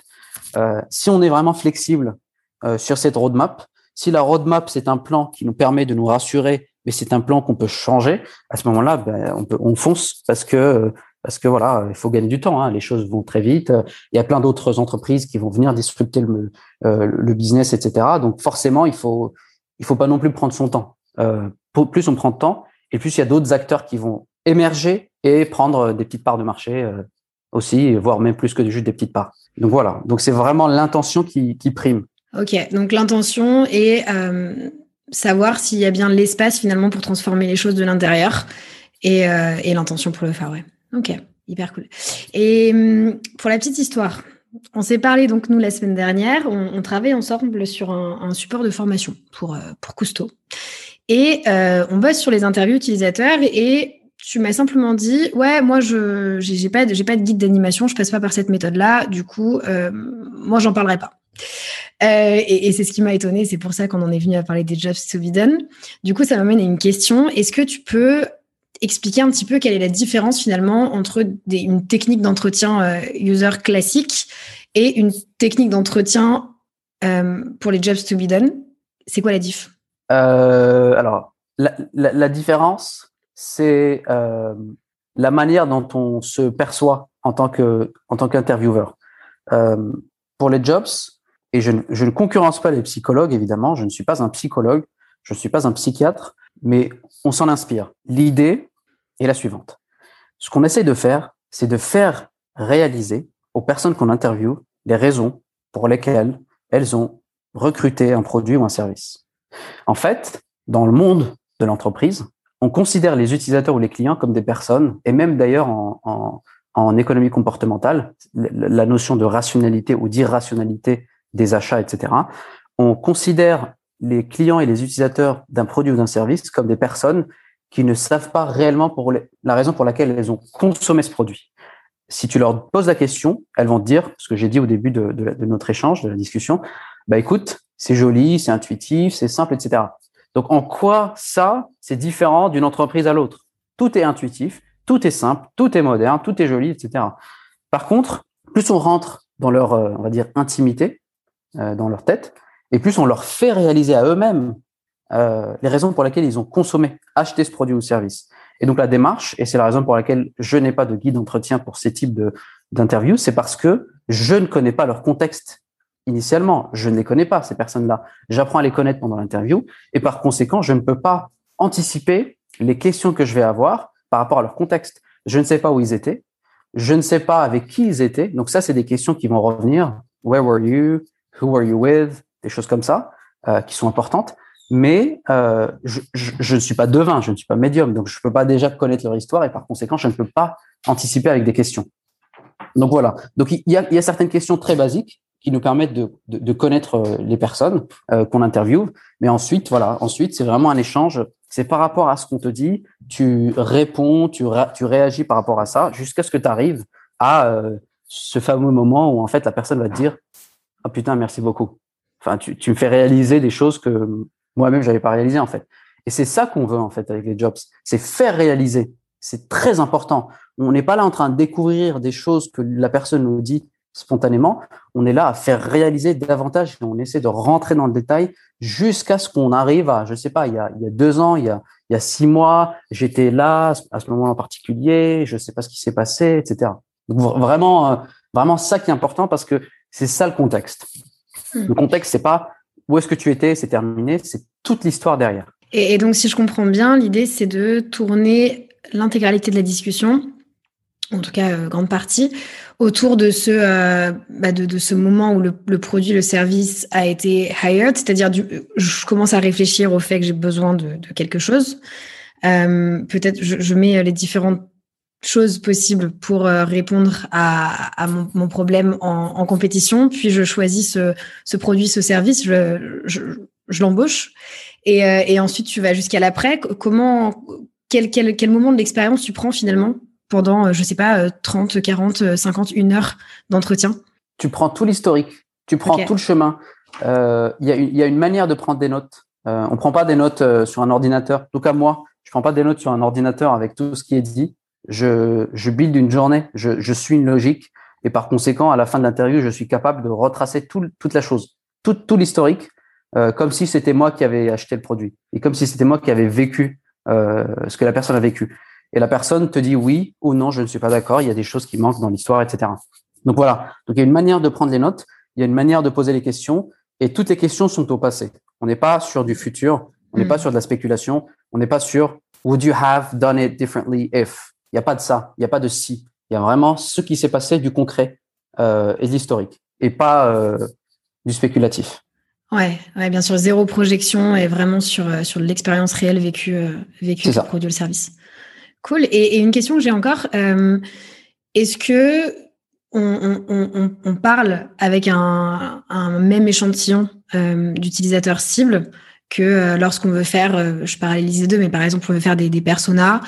B: Euh, Si on est vraiment flexible euh, sur cette roadmap, si la roadmap c'est un plan qui nous permet de nous rassurer, mais c'est un plan qu'on peut changer, à ce moment-là, ben, on, on fonce parce que parce que voilà, il faut gagner du temps. Hein, les choses vont très vite. Il y a plein d'autres entreprises qui vont venir disrupter le, euh, business, etc. Donc forcément, il faut il faut pas non plus prendre son temps. Euh, plus on prend de temps, et plus il y a d'autres acteurs qui vont émerger et prendre des petites parts de marché euh, aussi, voire même plus que juste des petites parts. Donc voilà, donc c'est vraiment l'intention qui, prime.
A: Ok, donc l'intention et euh, savoir s'il y a bien l'espace finalement pour transformer les choses de l'intérieur et, euh, et l'intention pour le faire, ouais. Ok, hyper cool. Et hum, pour la petite histoire, on s'est parlé donc nous la semaine dernière, on, on travaille ensemble sur un, support de formation pour, euh, pour Cousteau. Et euh, on bosse sur les interviews utilisateurs et tu m'as simplement dit ouais moi je j'ai pas j'ai pas de guide d'animation je passe pas par cette méthode là du coup euh, moi j'en parlerai pas euh, et, c'est ce qui m'a étonné c'est pour ça qu'on en est venu à parler des jobs to be du coup ça m'amène à une question est-ce que tu peux expliquer un petit peu quelle est la différence finalement entre une technique d'entretien euh, user classique et une technique d'entretien euh, pour les jobs to be done c'est quoi la diff?
B: Euh, alors, la, différence, c'est la manière dont on se perçoit en tant qu'intervieweur. Pour les jobs, et je, je, ne concurrence pas les psychologues, évidemment, je ne suis pas un psychologue, je ne suis pas un psychiatre, mais on s'en inspire. L'idée est la suivante. Ce qu'on essaie de faire, c'est de faire réaliser aux personnes qu'on interviewe les raisons pour lesquelles elles ont recruté un produit ou un service. En fait, dans le monde de l'entreprise, on considère les utilisateurs ou les clients comme des personnes, et même d'ailleurs en, en, en, économie comportementale, la notion de rationalité ou d'irrationalité des achats, etc. On considère les clients et les utilisateurs d'un produit ou d'un service comme des personnes qui ne savent pas réellement pour les, la raison pour laquelle elles ont consommé ce produit. Si tu leur poses la question, elles vont te dire, ce que j'ai dit au début de, notre échange, de la discussion, bah écoute, c'est joli, c'est intuitif, c'est simple, etc. Donc, en quoi ça, c'est différent d'une entreprise à l'autre? Tout est intuitif, tout est simple, tout est moderne, tout est joli, etc. Par contre, plus on rentre dans leur, euh, on va dire, intimité, euh, dans leur tête, et plus on leur fait réaliser à eux-mêmes euh, les raisons pour lesquelles ils ont consommé, acheté ce produit ou service. Et donc la démarche, et c'est la raison pour laquelle je n'ai pas de guide d'entretien pour ces types d'interviews, c'est parce que je ne connais pas leur contexte initialement. Je ne les connais pas, ces personnes-là. J'apprends à les connaître pendant l'interview et par conséquent, je ne peux pas anticiper les questions que je vais avoir par rapport à leur contexte. Je ne sais pas où ils étaient. Je ne sais pas avec qui ils étaient. Donc ça, c'est des questions qui vont revenir. Where were you? Who were you with? Des choses comme ça, euh, qui sont importantes. Mais euh, je, ne suis pas devin, je ne suis pas médium, donc je ne peux pas déjà connaître leur histoire et par conséquent, je ne peux pas anticiper avec des questions. Donc voilà. Donc il y a, certaines questions très basiques qui nous permettent de, connaître euh, les personnes qu'on interviewe. Mais ensuite, voilà, ensuite, c'est vraiment un échange. C'est par rapport à ce qu'on te dit, tu réponds, tu, ré, tu réagis par rapport à ça, jusqu'à ce que tu arrives à ce fameux moment où en fait la personne va te dire ah oh, putain merci beaucoup. Enfin, tu, tu me fais réaliser des choses que moi-même j'avais pas réalisé en fait. Et c'est ça qu'on veut en fait avec les jobs, c'est faire réaliser. C'est très important. On n'est pas là en train de découvrir des choses que la personne nous dit spontanément, on est là à faire réaliser davantage et on essaie de rentrer dans le détail jusqu'à ce qu'on arrive à, je sais pas, il y a, deux ans, il y a, il y a six mois, j'étais là à ce moment en particulier, je sais pas ce qui s'est passé, etc. Donc vraiment, euh, vraiment ça qui est important parce que c'est ça le contexte. Le contexte, c'est pas où est-ce que tu étais, c'est terminé, c'est toute l'histoire derrière.
A: Et, donc, si je comprends bien, l'idée, c'est de tourner l'intégralité de la discussion en tout cas euh, grande partie, autour de ce, euh, bah de, ce moment où le, produit, le service a été hired, c'est-à-dire je commence à réfléchir au fait que j'ai besoin de, quelque chose. Euh, Peut-être je, mets les différentes choses possibles pour euh, répondre à, à mon, mon, problème en, en, compétition, puis je choisis ce, ce produit, ce service, je, je, je l'embauche, et, euh, et ensuite tu vas jusqu'à l'après. Comment, quel, quel, quel moment de l'expérience tu prends finalement pendant, euh, je sais pas, 30, 40, 50, une heure d'entretien?
B: Tu prends tout l'historique, tu prends okay. tout le chemin. Il euh, y, y, a une manière de prendre des notes Euh, on prend pas des notes euh, sur un ordinateur. En tout cas, moi, je prends pas des notes sur un ordinateur avec tout ce qui est dit. Je, je build une journée. Je, je suis une logique. Et par conséquent, à la fin de l'interview, je suis capable de retracer tout, toute la chose, tout, tout l'historique, euh, comme si c'était moi qui avais acheté le produit et comme si c'était moi qui avais vécu euh, ce que la personne a vécu. Et la personne te dit oui ou non, je ne suis pas d'accord. Il y a des choses qui manquent dans l'histoire, etc. Donc voilà. Donc il y a une manière de prendre les notes. Il y a une manière de poser les questions. Et toutes les questions sont au passé. On n'est pas sur du futur. On n'est
A: Mm.
B: pas sur de la spéculation. On n'est pas sur would you have done it differently if. Il n'y a pas de ça. Il n'y a pas de si. Il y a vraiment ce qui s'est passé du concret euh, et de l'historique et pas euh, du spéculatif.
A: Ouais, ouais, bien sûr, zéro projection et vraiment sur, euh, sur l'expérience réelle vécue, euh, vécue le produit ou le service. Cool. Et, et une question que j'ai encore, est-ce que on, on- on- on- on parle avec un, un même échantillon d'utilisateurs cibles que euh, lorsqu'on veut faire, euh, je parallélise les deux, mais par exemple, on veut faire des, personas,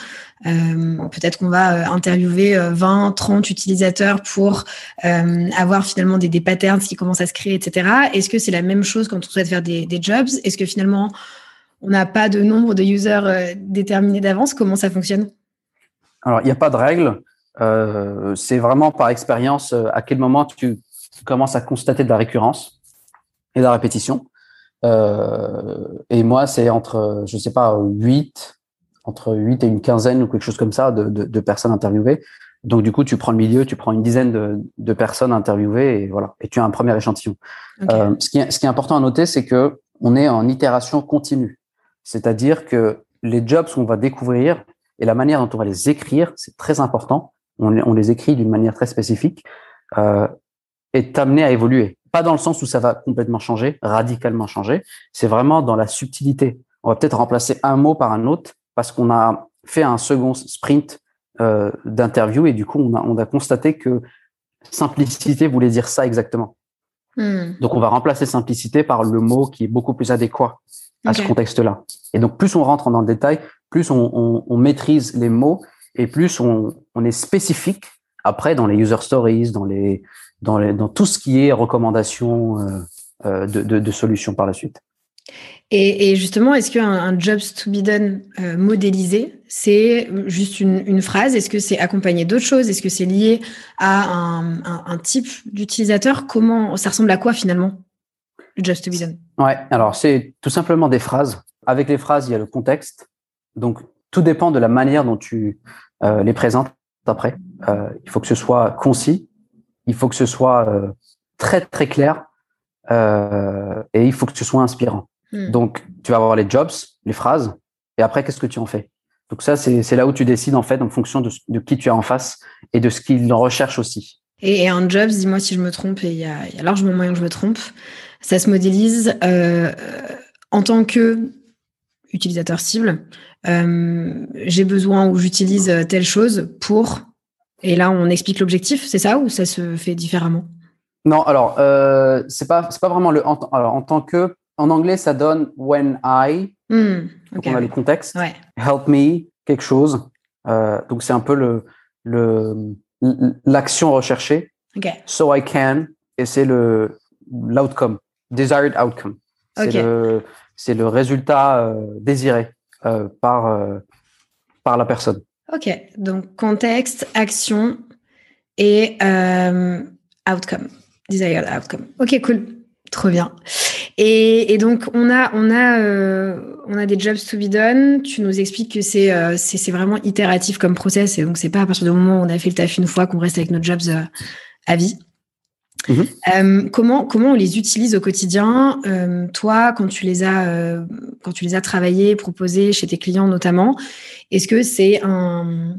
A: euh, peut-être qu'on va interviewer euh, 20, 30 utilisateurs pour avoir finalement des, patterns qui commencent à se créer, etc. Est-ce que c'est la même chose quand on souhaite faire des, jobs? Est-ce que finalement, on n'a pas de nombre de users déterminés d'avance? Comment ça fonctionne?
B: Alors, il n'y a pas de règle. C'est vraiment par expérience à quel moment tu commences à constater de la récurrence et de la répétition. Euh, et moi, c'est entre, je sais pas, 8, entre 8 et une quinzaine ou quelque chose comme ça de, de, de personnes interviewées. Donc, du coup, tu prends le milieu, tu prends une dizaine de, de personnes interviewées et voilà. Et tu as un premier échantillon. Euh, ce, qui est, ce qui est important à noter, c'est que on est en itération continue. C'est-à-dire que les jobs qu'on va découvrir et la manière dont on va les écrire, c'est très important. On, les- on les écrit d'une manière très spécifique, euh, est amené à évoluer. Pas dans le sens où ça va complètement changer, radicalement changer. C'est vraiment dans la subtilité. On va peut-être remplacer un mot par un autre parce qu'on a fait un second sprint euh, d'interview et du coup, on a, on a constaté que simplicité voulait dire ça exactement.
A: Hmm.
B: Donc, on va remplacer simplicité par le mot qui est beaucoup plus adéquat à ce contexte-là. Et donc, plus on rentre dans le détail, plus on, on- on maîtrise les mots et plus on, on est spécifique après dans les user stories, dans les, dans les, dans tout ce qui est recommandations euh, euh, de, de, de solutions par la suite.
A: Et, et justement, est-ce qu'un un jobs to be done euh, modélisé, c'est juste une, une phrase? Est-ce que c'est accompagné d'autres choses? Est-ce que c'est lié à un, un- un type d'utilisateur? Comment ça ressemble à quoi finalement le jobs to be done?
B: Ouais, alors c'est tout simplement des phrases. Avec les phrases, il y a le contexte. Donc, tout dépend de la manière dont tu euh, les présentes après. Euh, il faut que ce soit concis, il faut que ce soit euh, très très clair euh, et il faut que ce soit inspirant.
A: Hmm.
B: Donc, tu vas avoir les jobs, les phrases, et après, qu'est-ce que tu en fais? Donc ça, c'est là où tu décides en fait en fonction de, qui tu as en face et de ce qu'il recherche aussi.
A: Et, et un jobs, dis-moi si je me trompe, et il y a, il y a largement moyen que je me trompe, ça se modélise euh, en tant que utilisateur cible. euh, J'ai besoin ou j'utilise telle chose pour. Et là, on explique l'objectif, c'est ça ou ça se fait différemment?
B: Non, alors euh, c'est pas pas vraiment le en, alors en tant que en anglais ça donne when I
A: Hmm,
B: donc on a
A: ouais.
B: le contexte.
A: Ouais.
B: help me quelque chose. Euh, donc c'est un peu le le l'action recherchée. So I can et c'est le l'outcome desired outcome. C'est le le résultat euh, désiré euh, par euh, par la personne
A: Ok. Donc contexte, action et euh, outcome, desired outcome. Ok, cool, trop bien. Et, donc on a on a euh, on a des jobs to be done. Tu nous expliques que c'est euh, c'est c'est vraiment itératif comme process et donc c'est pas à partir du moment où on a fait le taf une fois qu'on reste avec nos jobs à vie.
B: Mhm.
A: Euh, comment comment on les utilise au quotidien Euh, Toi, quand tu les as euh, quand tu les as travaillés, proposés chez tes clients notamment, est-ce que c'est un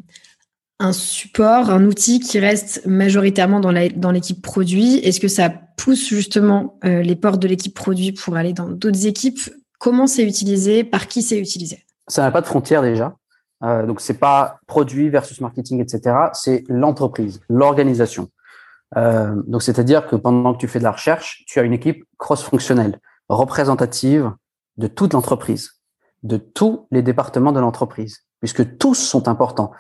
A: un support, un outil qui reste majoritairement dans la- dans l'équipe produit? Est-ce que ça pousse justement les portes de l'équipe produit pour aller dans d'autres équipes? Comment c'est utilisé? Par qui c'est utilisé?
B: Ça n'a pas de frontières déjà. Donc c'est pas produit versus marketing, etc. C'est l'entreprise, l'organisation. Euh, donc c'est-à-dire que pendant que tu fais de la recherche, tu as une équipe cross-fonctionnelle, représentative de toute l'entreprise, de tous les départements de l'entreprise, puisque tous sont importants.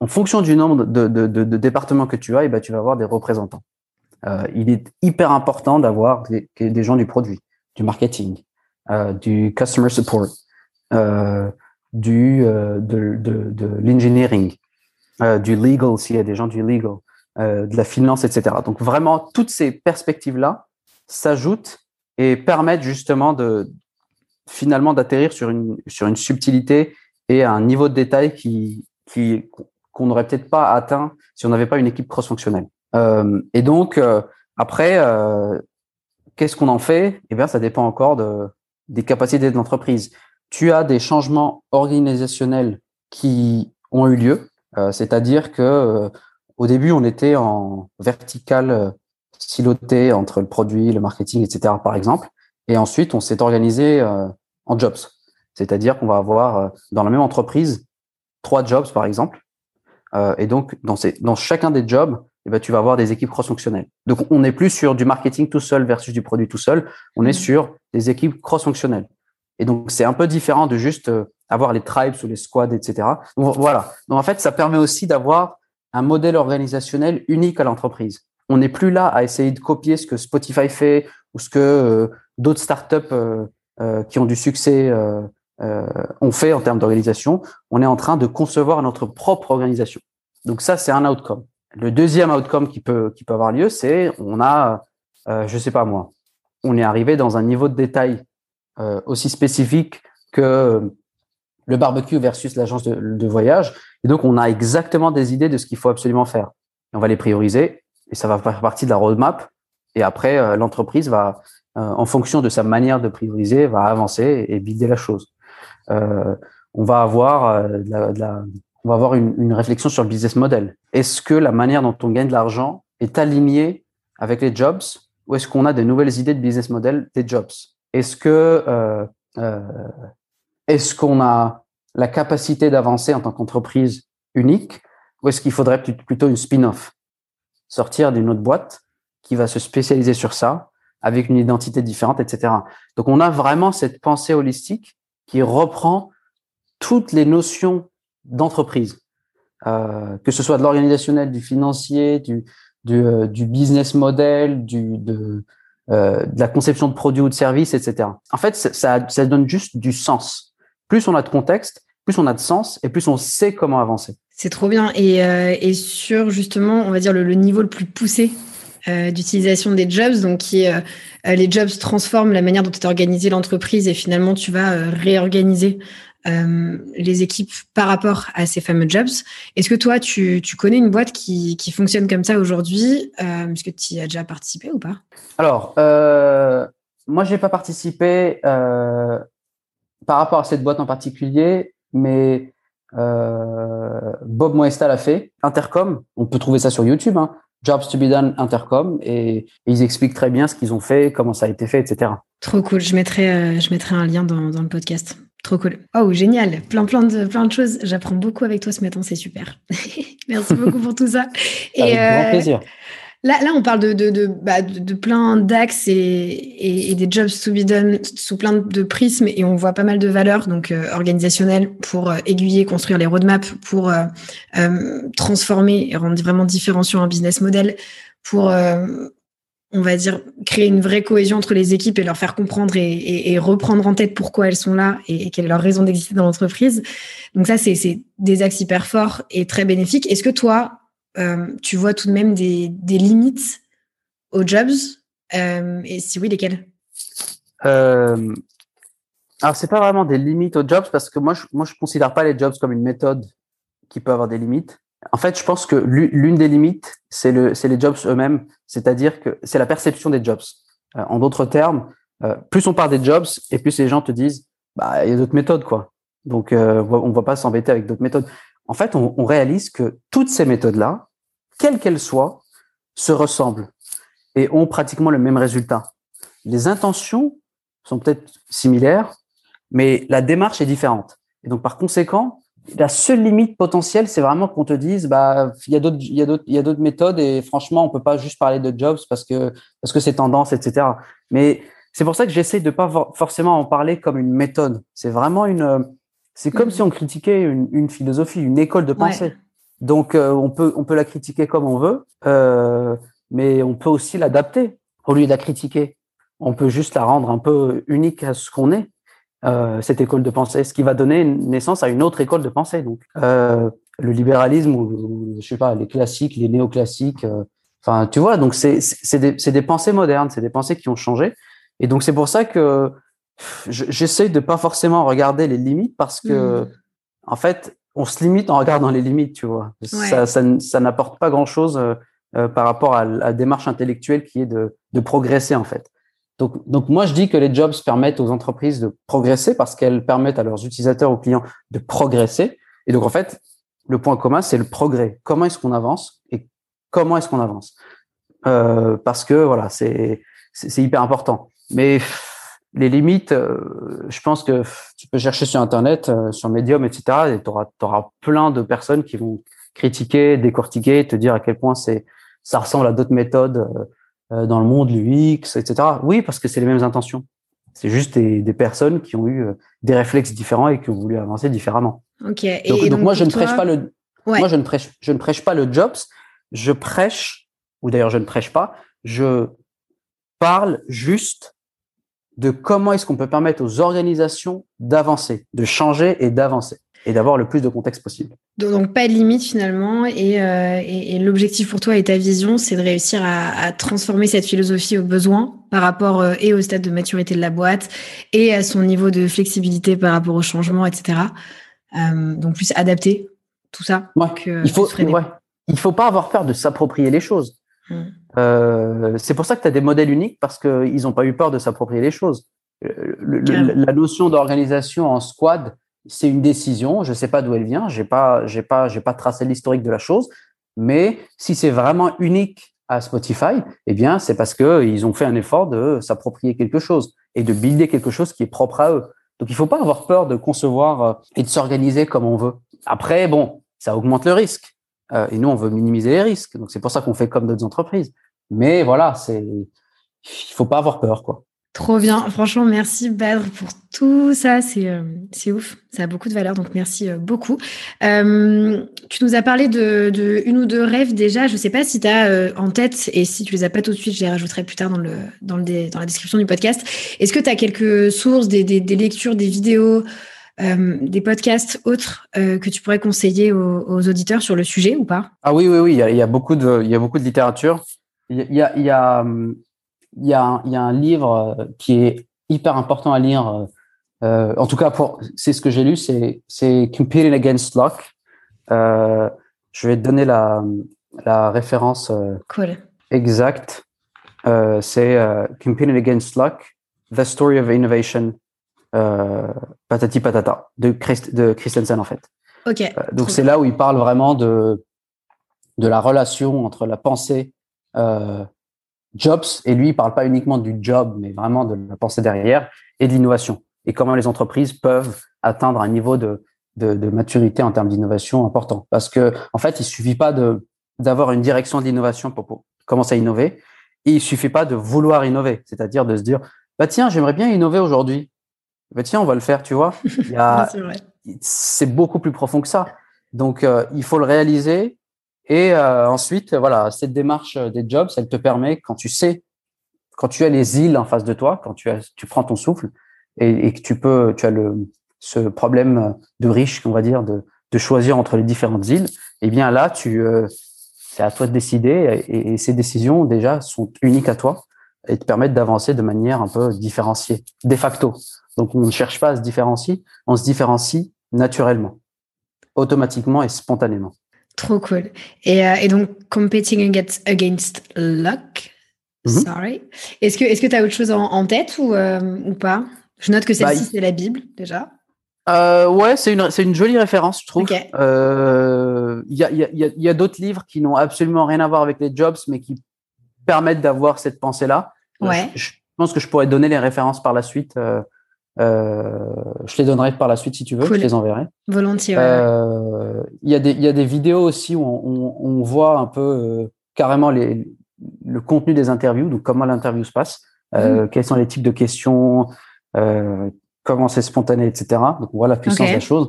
B: En fonction du nombre de, départements que tu as, eh ben, tu vas avoir des représentants. Euh, il est hyper important d'avoir des, gens du produit, du marketing, du customer support, du de l'engineering, du legal s'il y a des gens du legal, de la finance, etc. Donc vraiment toutes ces perspectives là s'ajoutent et permettent justement de finalement d'atterrir sur une sur une subtilité et un niveau de détail qui qui qu'on n'aurait peut-être pas atteint si on n'avait pas une équipe cross-fonctionnelle. Euh, et donc euh, après, euh, qu'est-ce qu'on en fait? Eh bien, ça dépend encore de des capacités de l'entreprise. Tu as des changements organisationnels qui ont eu lieu, euh, c'est-à-dire que euh, au début, on était en vertical siloté entre le produit, le marketing, etc. Par exemple. Et ensuite, on s'est organisé euh, en jobs. C'est-à-dire qu'on va avoir euh, dans la même entreprise trois jobs, par exemple. Euh, et donc, dans, ces, dans chacun des jobs, eh ben, tu vas avoir des équipes cross-fonctionnelles. Donc, on n'est plus sur du marketing tout seul versus du produit tout seul. On est mmh. sur des équipes cross-fonctionnelles. Et donc, c'est un peu différent de juste avoir les tribes ou les squads, etc. Donc, voilà. Donc, en fait, ça permet aussi d'avoir un modèle organisationnel unique à l'entreprise. On n'est plus là à essayer de copier ce que Spotify fait ou ce que euh, d'autres startups euh, euh, qui ont du succès ont fait en termes d'organisation. On est en train de concevoir notre propre organisation. Donc ça, c'est un outcome. Le deuxième outcome qui peut avoir lieu, c'est on a, je sais pas moi, on est arrivé dans un niveau de détail aussi spécifique que le barbecue versus l'agence de, voyage. Et donc, on a exactement des idées de ce qu'il faut absolument faire. on va les prioriser et ça va faire partie de la roadmap. Et après, euh, l'entreprise va, euh, en fonction de sa manière de prioriser, va avancer et builder la chose. Euh, on va avoir, on va avoir une, réflexion sur le business model. Est-ce que la manière dont on gagne de l'argent est alignée avec les jobs ou est-ce qu'on a des nouvelles idées de business model des jobs? Est-ce que est-ce qu'on a la capacité d'avancer en tant qu'entreprise unique ou est-ce qu'il faudrait plutôt une spin-off? Sortir d'une autre boîte qui va se spécialiser sur ça avec une identité différente, etc. Donc on a vraiment cette pensée holistique qui reprend toutes les notions d'entreprise, euh, que ce soit de l'organisationnel, du financier, du, du, euh, business model, du, de, euh, de la conception de produits ou de services, etc. En fait, ça, ça donne juste du sens. Plus on a de contexte, plus on a de sens et plus on sait comment avancer.
A: C'est trop bien. Et, euh, et, sur justement, on va dire le, le niveau le plus poussé euh, d'utilisation des jobs, donc qui est euh, les jobs transforment la manière dont est organisée l'entreprise et finalement tu vas euh, réorganiser les équipes par rapport à ces fameux jobs. Est-ce que toi, tu, tu, connais une boîte qui, qui fonctionne comme ça aujourd'hui Est-ce que tu y as déjà participé ou pas?
B: Alors, moi, j'ai pas participé par rapport à cette boîte en particulier, mais euh, Bob Moesta l'a fait. Intercom, on peut trouver ça sur YouTube. Hein. Jobs to be done Intercom et, et, ils expliquent très bien ce qu'ils ont fait, comment ça a été fait, etc.
A: Trop cool. Je mettrai, euh, je mettrai un lien dans, dans, le podcast. Trop cool. Oh, génial. Plein, plein de, plein de choses. J'apprends beaucoup avec toi ce matin. C'est super. Merci beaucoup pour tout ça.
B: Et, avec grand euh, plaisir.
A: Là, là, on parle de, de, de, bah, de plein d'axes et, et, et, des jobs to be done sous plein de prismes et on voit pas mal de valeurs donc euh, organisationnelles pour euh, aiguiller, construire les roadmaps, pour euh, euh, transformer et rendre vraiment différenciant un business model, pour euh, on va dire créer une vraie cohésion entre les équipes et leur faire comprendre et, et reprendre en tête pourquoi elles sont là et, quelle est leur raison d'exister dans l'entreprise. Donc ça, c'est des axes hyper forts et très bénéfiques. Est-ce que toi, tu vois tout de même des, limites aux jobs euh, Et si oui, lesquelles?
B: Euh, Alors, c'est pas vraiment des limites aux jobs parce que moi, je, moi, je considère pas les jobs comme une méthode qui peut avoir des limites. En fait, je pense que l'une des limites, c'est le, les jobs eux-mêmes, c'est-à-dire que c'est la perception des jobs. Euh, en d'autres termes, euh, plus on parle des jobs et plus les gens te disent, bah, il y a d'autres méthodes, quoi. Donc, euh, on va pas s'embêter avec d'autres méthodes en fait, on, réalise que toutes ces méthodes-là, quelles qu'elles soient, se ressemblent et ont pratiquement le même résultat. Les intentions sont peut-être similaires, mais la démarche est différente. Et donc, par conséquent, la seule limite potentielle, c'est vraiment qu'on te dise, bah, il y a d'autres, il y a d'autres, il y a d'autres méthodes et franchement, on peut pas juste parler de jobs parce que, parce que c'est tendance, etc. Mais c'est pour ça que j'essaie de pas forcément en parler comme une méthode. C'est vraiment une, c'est comme si on critiquait une, une, philosophie, une école de pensée. Ouais. Donc euh, on peut on peut la critiquer comme on veut, euh, mais on peut aussi l'adapter au lieu de la critiquer. on peut juste la rendre un peu unique à ce qu'on est, euh, cette école de pensée, ce qui va donner naissance à une autre école de pensée. Donc, le libéralisme ou, je sais pas, les classiques, les néoclassiques. Enfin, tu vois, donc c'est des, des pensées modernes, c'est des pensées qui ont changé. Et donc c'est pour ça que j'essaie de pas forcément regarder les limites parce que mmh. en fait, on se limite en regardant les limites, tu vois. Ça, ça, ça n'apporte pas grand chose euh, par rapport à, la démarche intellectuelle qui est de, de progresser en fait. Donc, donc moi je dis que les jobs permettent aux entreprises de progresser parce qu'elles permettent à leurs utilisateurs, aux clients de progresser. Et donc en fait, le point commun, c'est le progrès. Comment est-ce qu'on avance et comment est-ce qu'on avance? Euh, Parce que voilà, c'est c'est hyper important. Mais les limites, euh, je pense que tu peux chercher sur Internet, euh, sur Medium, etc. Et tu auras, auras, plein de personnes qui vont critiquer, décortiquer, te dire à quel point c'est ça ressemble à d'autres méthodes euh, dans le monde, l'UX, etc. Oui, parce que c'est les mêmes intentions. C'est juste des, des, personnes qui ont eu des réflexes différents et qui ont voulu avancer différemment.
A: Ok.
B: Et donc, moi, je ne prêche pas le. Moi, je ne prêche, je ne prêche pas le jobs. Je prêche, ou d'ailleurs, je ne prêche pas. Je parle juste de comment est-ce qu'on peut permettre aux organisations d'avancer, de changer et d'avancer et d'avoir le plus de contexte possible.
A: Donc, pas de limite finalement et, euh, et, l'objectif pour toi et ta vision, c'est de réussir à, à, transformer cette philosophie aux besoins par rapport euh, et au stade de maturité de la boîte et à son niveau de flexibilité par rapport au changement, etc. Euh, donc plus adapter tout ça.
B: Ouais. il faut, ouais. il faut pas avoir peur de s'approprier les choses. Hmm. Euh, c'est pour ça que tu as des modèles uniques parce qu'ils n'ont pas eu peur de s'approprier les choses. Euh, la notion d'organisation en squad, c'est une décision. Je ne sais pas d'où elle vient. J'ai pas, j'ai pas, j'ai pas tracé l'historique de la chose. Mais si c'est vraiment unique à Spotify, eh bien, c'est parce que ils ont fait un effort de s'approprier quelque chose et de builder quelque chose qui est propre à eux. Donc, il faut pas avoir peur de concevoir euh, et de s'organiser comme on veut. Après, bon, ça augmente le risque. Euh, et nous, on veut minimiser les risques. Donc, c'est pour ça qu'on fait comme d'autres entreprises. Mais voilà, c'est, il faut pas avoir peur, quoi.
A: Trop bien. Franchement, merci Badr pour tout ça. C'est euh, ouf. Ça a beaucoup de valeur. Donc, merci euh, beaucoup. Euh, tu nous as parlé de, de, une ou deux rêves déjà. Je ne sais pas si tu as en tête et si tu les as pas tout de suite, je les rajouterai plus tard dans, le, dans, le, dans la description du podcast. Est-ce que tu as quelques sources, des, des, lectures, des vidéos, des podcasts autres que tu pourrais conseiller aux, aux, auditeurs sur le sujet ou pas?
B: Ah oui, oui, oui. Il y a, il y a beaucoup, de, il y a beaucoup de littérature. Il y a, il y a il y, a un, il y a un livre euh, qui est hyper important à lire. Euh, euh, en tout cas, pour c'est ce que j'ai lu, c'est c'est Competing Against Luck. Euh, je vais te donner la la référence
A: cool.
B: exacte. Euh, c'est Competing Against Luck: The Story of Innovation. Patati patata de, Christ, de Christensen en fait.
A: Ok.
B: donc c'est là où il parle vraiment de de la relation entre la pensée euh, Jobs, et lui, il parle pas uniquement du job, mais vraiment de la pensée derrière et de l'innovation. Et comment les entreprises peuvent atteindre un niveau de, de, de maturité en termes d'innovation important. Parce que, en fait, il suffit pas de, d'avoir une direction de l'innovation pour, pour, commencer à innover. Et il suffit pas de vouloir innover. C'est-à-dire de se dire, bah, tiens, j'aimerais bien innover aujourd'hui. Bah, tiens, on va le faire, tu vois. A, c'est beaucoup plus profond que ça. Donc, euh, il faut le réaliser et euh, ensuite, voilà, cette démarche des jobs, elle te permet, quand tu sais, quand tu as les îles en face de toi, quand tu, as, tu prends ton souffle et, et que tu peux, tu as le, ce problème de riche, on va dire, de, de choisir entre les différentes îles, eh bien là, tu, euh, c'est à toi de décider et, et, ces décisions déjà sont uniques à toi et te permettent d'avancer de manière un peu différenciée, de facto. Donc on ne cherche pas à se différencier, on se différencie naturellement, automatiquement et spontanément.
A: Trop cool. Et, euh, et donc, competing against, against luck? Mm-hmm. Sorry. Est-ce que est-ce que tu as autre chose en, en tête ou, euh, ou pas? Je note que celle-ci, bah, c'est la Bible, déjà.
B: Euh, ouais, c'est une, une jolie référence, je trouve. Il euh, y a, y a, y a d'autres livres qui n'ont absolument rien à voir avec les jobs, mais qui permettent d'avoir cette pensée-là.
A: Ouais.
B: Je, je, pense que je pourrais donner les références par la suite. Euh, euh, je les donnerai par la suite si tu veux, cool. je les enverrai.
A: Volontiers. Il
B: euh, y, a des, y a des vidéos aussi où on, on, on voit un peu euh, carrément les, le contenu des interviews, donc comment l'interview se passe, mmh. quels sont les types de questions, comment c'est spontané, etc. Donc on voit la puissance okay. de la chose.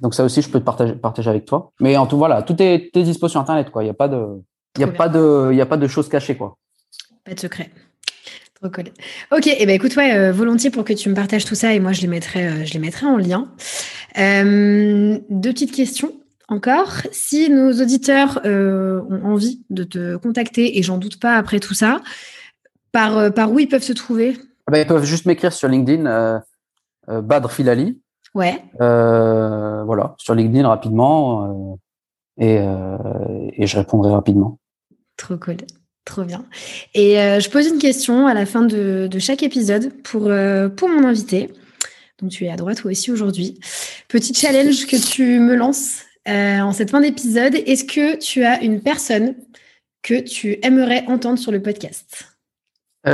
B: Donc ça aussi, je peux te partager, partager avec toi. Mais en tout voilà, tout est, est dispo sur Internet, quoi. Il n'y a pas de, il y a pas de, il y a pas de choses cachées, quoi.
A: Pas de secret. Ok, et eh ben écoute, ouais, volontiers pour que tu me partages tout ça et moi je les mettrai, je les mettrai en lien. deux petites questions encore. Si nos auditeurs ont envie de te contacter, et j'en doute pas après tout ça, par, par où ils peuvent se trouver?
B: Ah ben, Ils peuvent juste m'écrire sur LinkedIn, Badr Filali.
A: Ouais.
B: voilà, sur LinkedIn rapidement et, et je répondrai rapidement.
A: Trop cool. Trop bien. Et euh, je pose une question à la fin de, chaque épisode pour, euh, pour mon invité. Donc tu es à droite toi aussi aujourd'hui. Petit challenge que tu me lances euh, en cette fin d'épisode. Est-ce que tu as une personne que tu aimerais entendre sur le podcast? Enfin,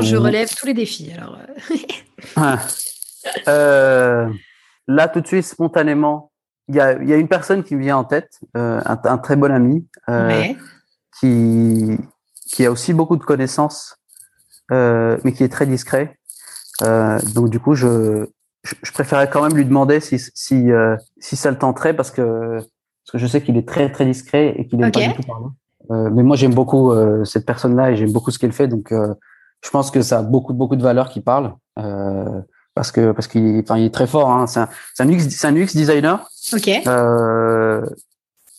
A: je relève tous les défis. Alors.
B: là, tout de suite, spontanément, il y a, y a, une personne qui me vient en tête, un, un, très bon ami. Ouais qui, qui a aussi beaucoup de connaissances, euh, mais qui est très discret. Euh, donc du coup, je, je, préférais quand même lui demander si si, euh, si ça le tenterait parce que parce que je sais qu'il est très très discret et qu'il est pas du tout parler. Euh, mais moi, j'aime beaucoup euh, cette personne-là et j'aime beaucoup ce qu'elle fait. Donc, euh, je pense que ça a beaucoup beaucoup de valeur qu'il parle parce que parce qu'il enfin, il est très fort. Hein. C'est un, un UX c'est un UX designer.
A: Ok.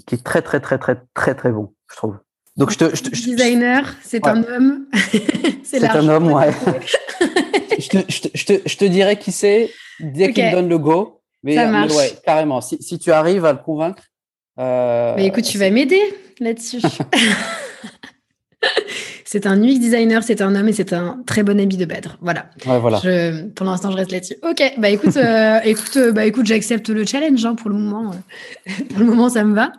A: qui
B: est très très très très très très bon, je trouve.
A: Donc je te, je designer, c'est un homme.
B: c'est un homme, ouais. je, te, je, te, je, te, dirais qui c'est dès qu'il donne le go. Mais,
A: Ça marche. ouais,
B: carrément. Si, si, tu arrives à le convaincre.
A: Euh, mais écoute, tu vas m'aider là-dessus. C'est un UX designer, c'est un homme et c'est un très bon ami de Badr. Voilà.
B: voilà.
A: pour l'instant, je reste là-dessus. Ok, bah écoute, euh, écoute, euh, bah écoute, j'accepte le challenge hein, pour le moment. pour le moment, ça me va.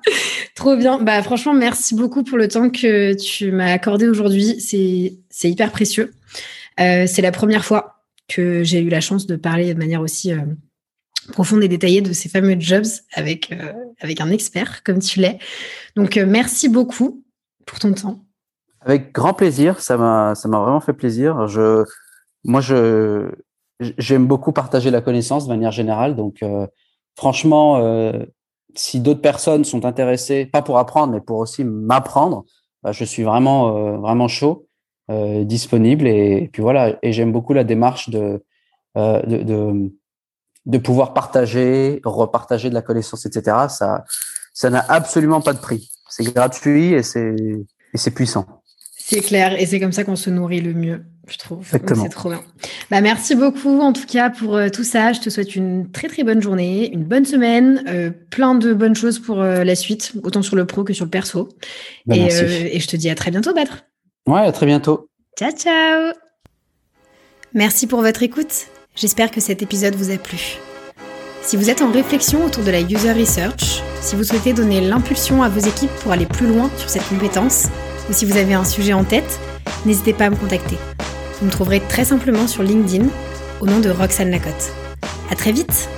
A: Trop bien. Bah franchement, merci beaucoup pour le temps que tu m'as accordé aujourd'hui. C'est c'est hyper précieux. Euh, c'est la première fois que j'ai eu la chance de parler de manière aussi profonde et détaillée de ces fameux jobs avec avec un expert comme tu l'es. Donc merci beaucoup pour ton temps.
B: Avec grand plaisir, ça m'a vraiment fait plaisir. Je moi je j'aime beaucoup partager la connaissance de manière générale, donc euh, franchement, euh, si d'autres personnes sont intéressées, pas pour apprendre, mais pour aussi m'apprendre, bah, je suis vraiment euh, vraiment chaud, disponible et, puis voilà. Et j'aime beaucoup la démarche de, de, de de pouvoir partager, repartager de la connaissance, etc. Ça ça n'a absolument pas de prix. C'est gratuit et c'est puissant.
A: C'est clair, et c'est comme ça qu'on se nourrit le mieux, je trouve. C'est trop bien. Bah, merci beaucoup en tout cas pour euh, tout ça. Je te souhaite une très très bonne journée, une bonne semaine, euh, plein de bonnes choses pour euh, la suite, autant sur le pro que sur le perso. Bah, et, et, je te dis à très bientôt, Badr.
B: Ouais, à très bientôt.
A: Ciao, ciao. Merci pour votre écoute. J'espère que cet épisode vous a plu. Si vous êtes en réflexion autour de la user research, si vous souhaitez donner l'impulsion à vos équipes pour aller plus loin sur cette compétence, ou si vous avez un sujet en tête, n'hésitez pas à me contacter. Vous me trouverez très simplement sur LinkedIn au nom de Roxane Lacotte. À très vite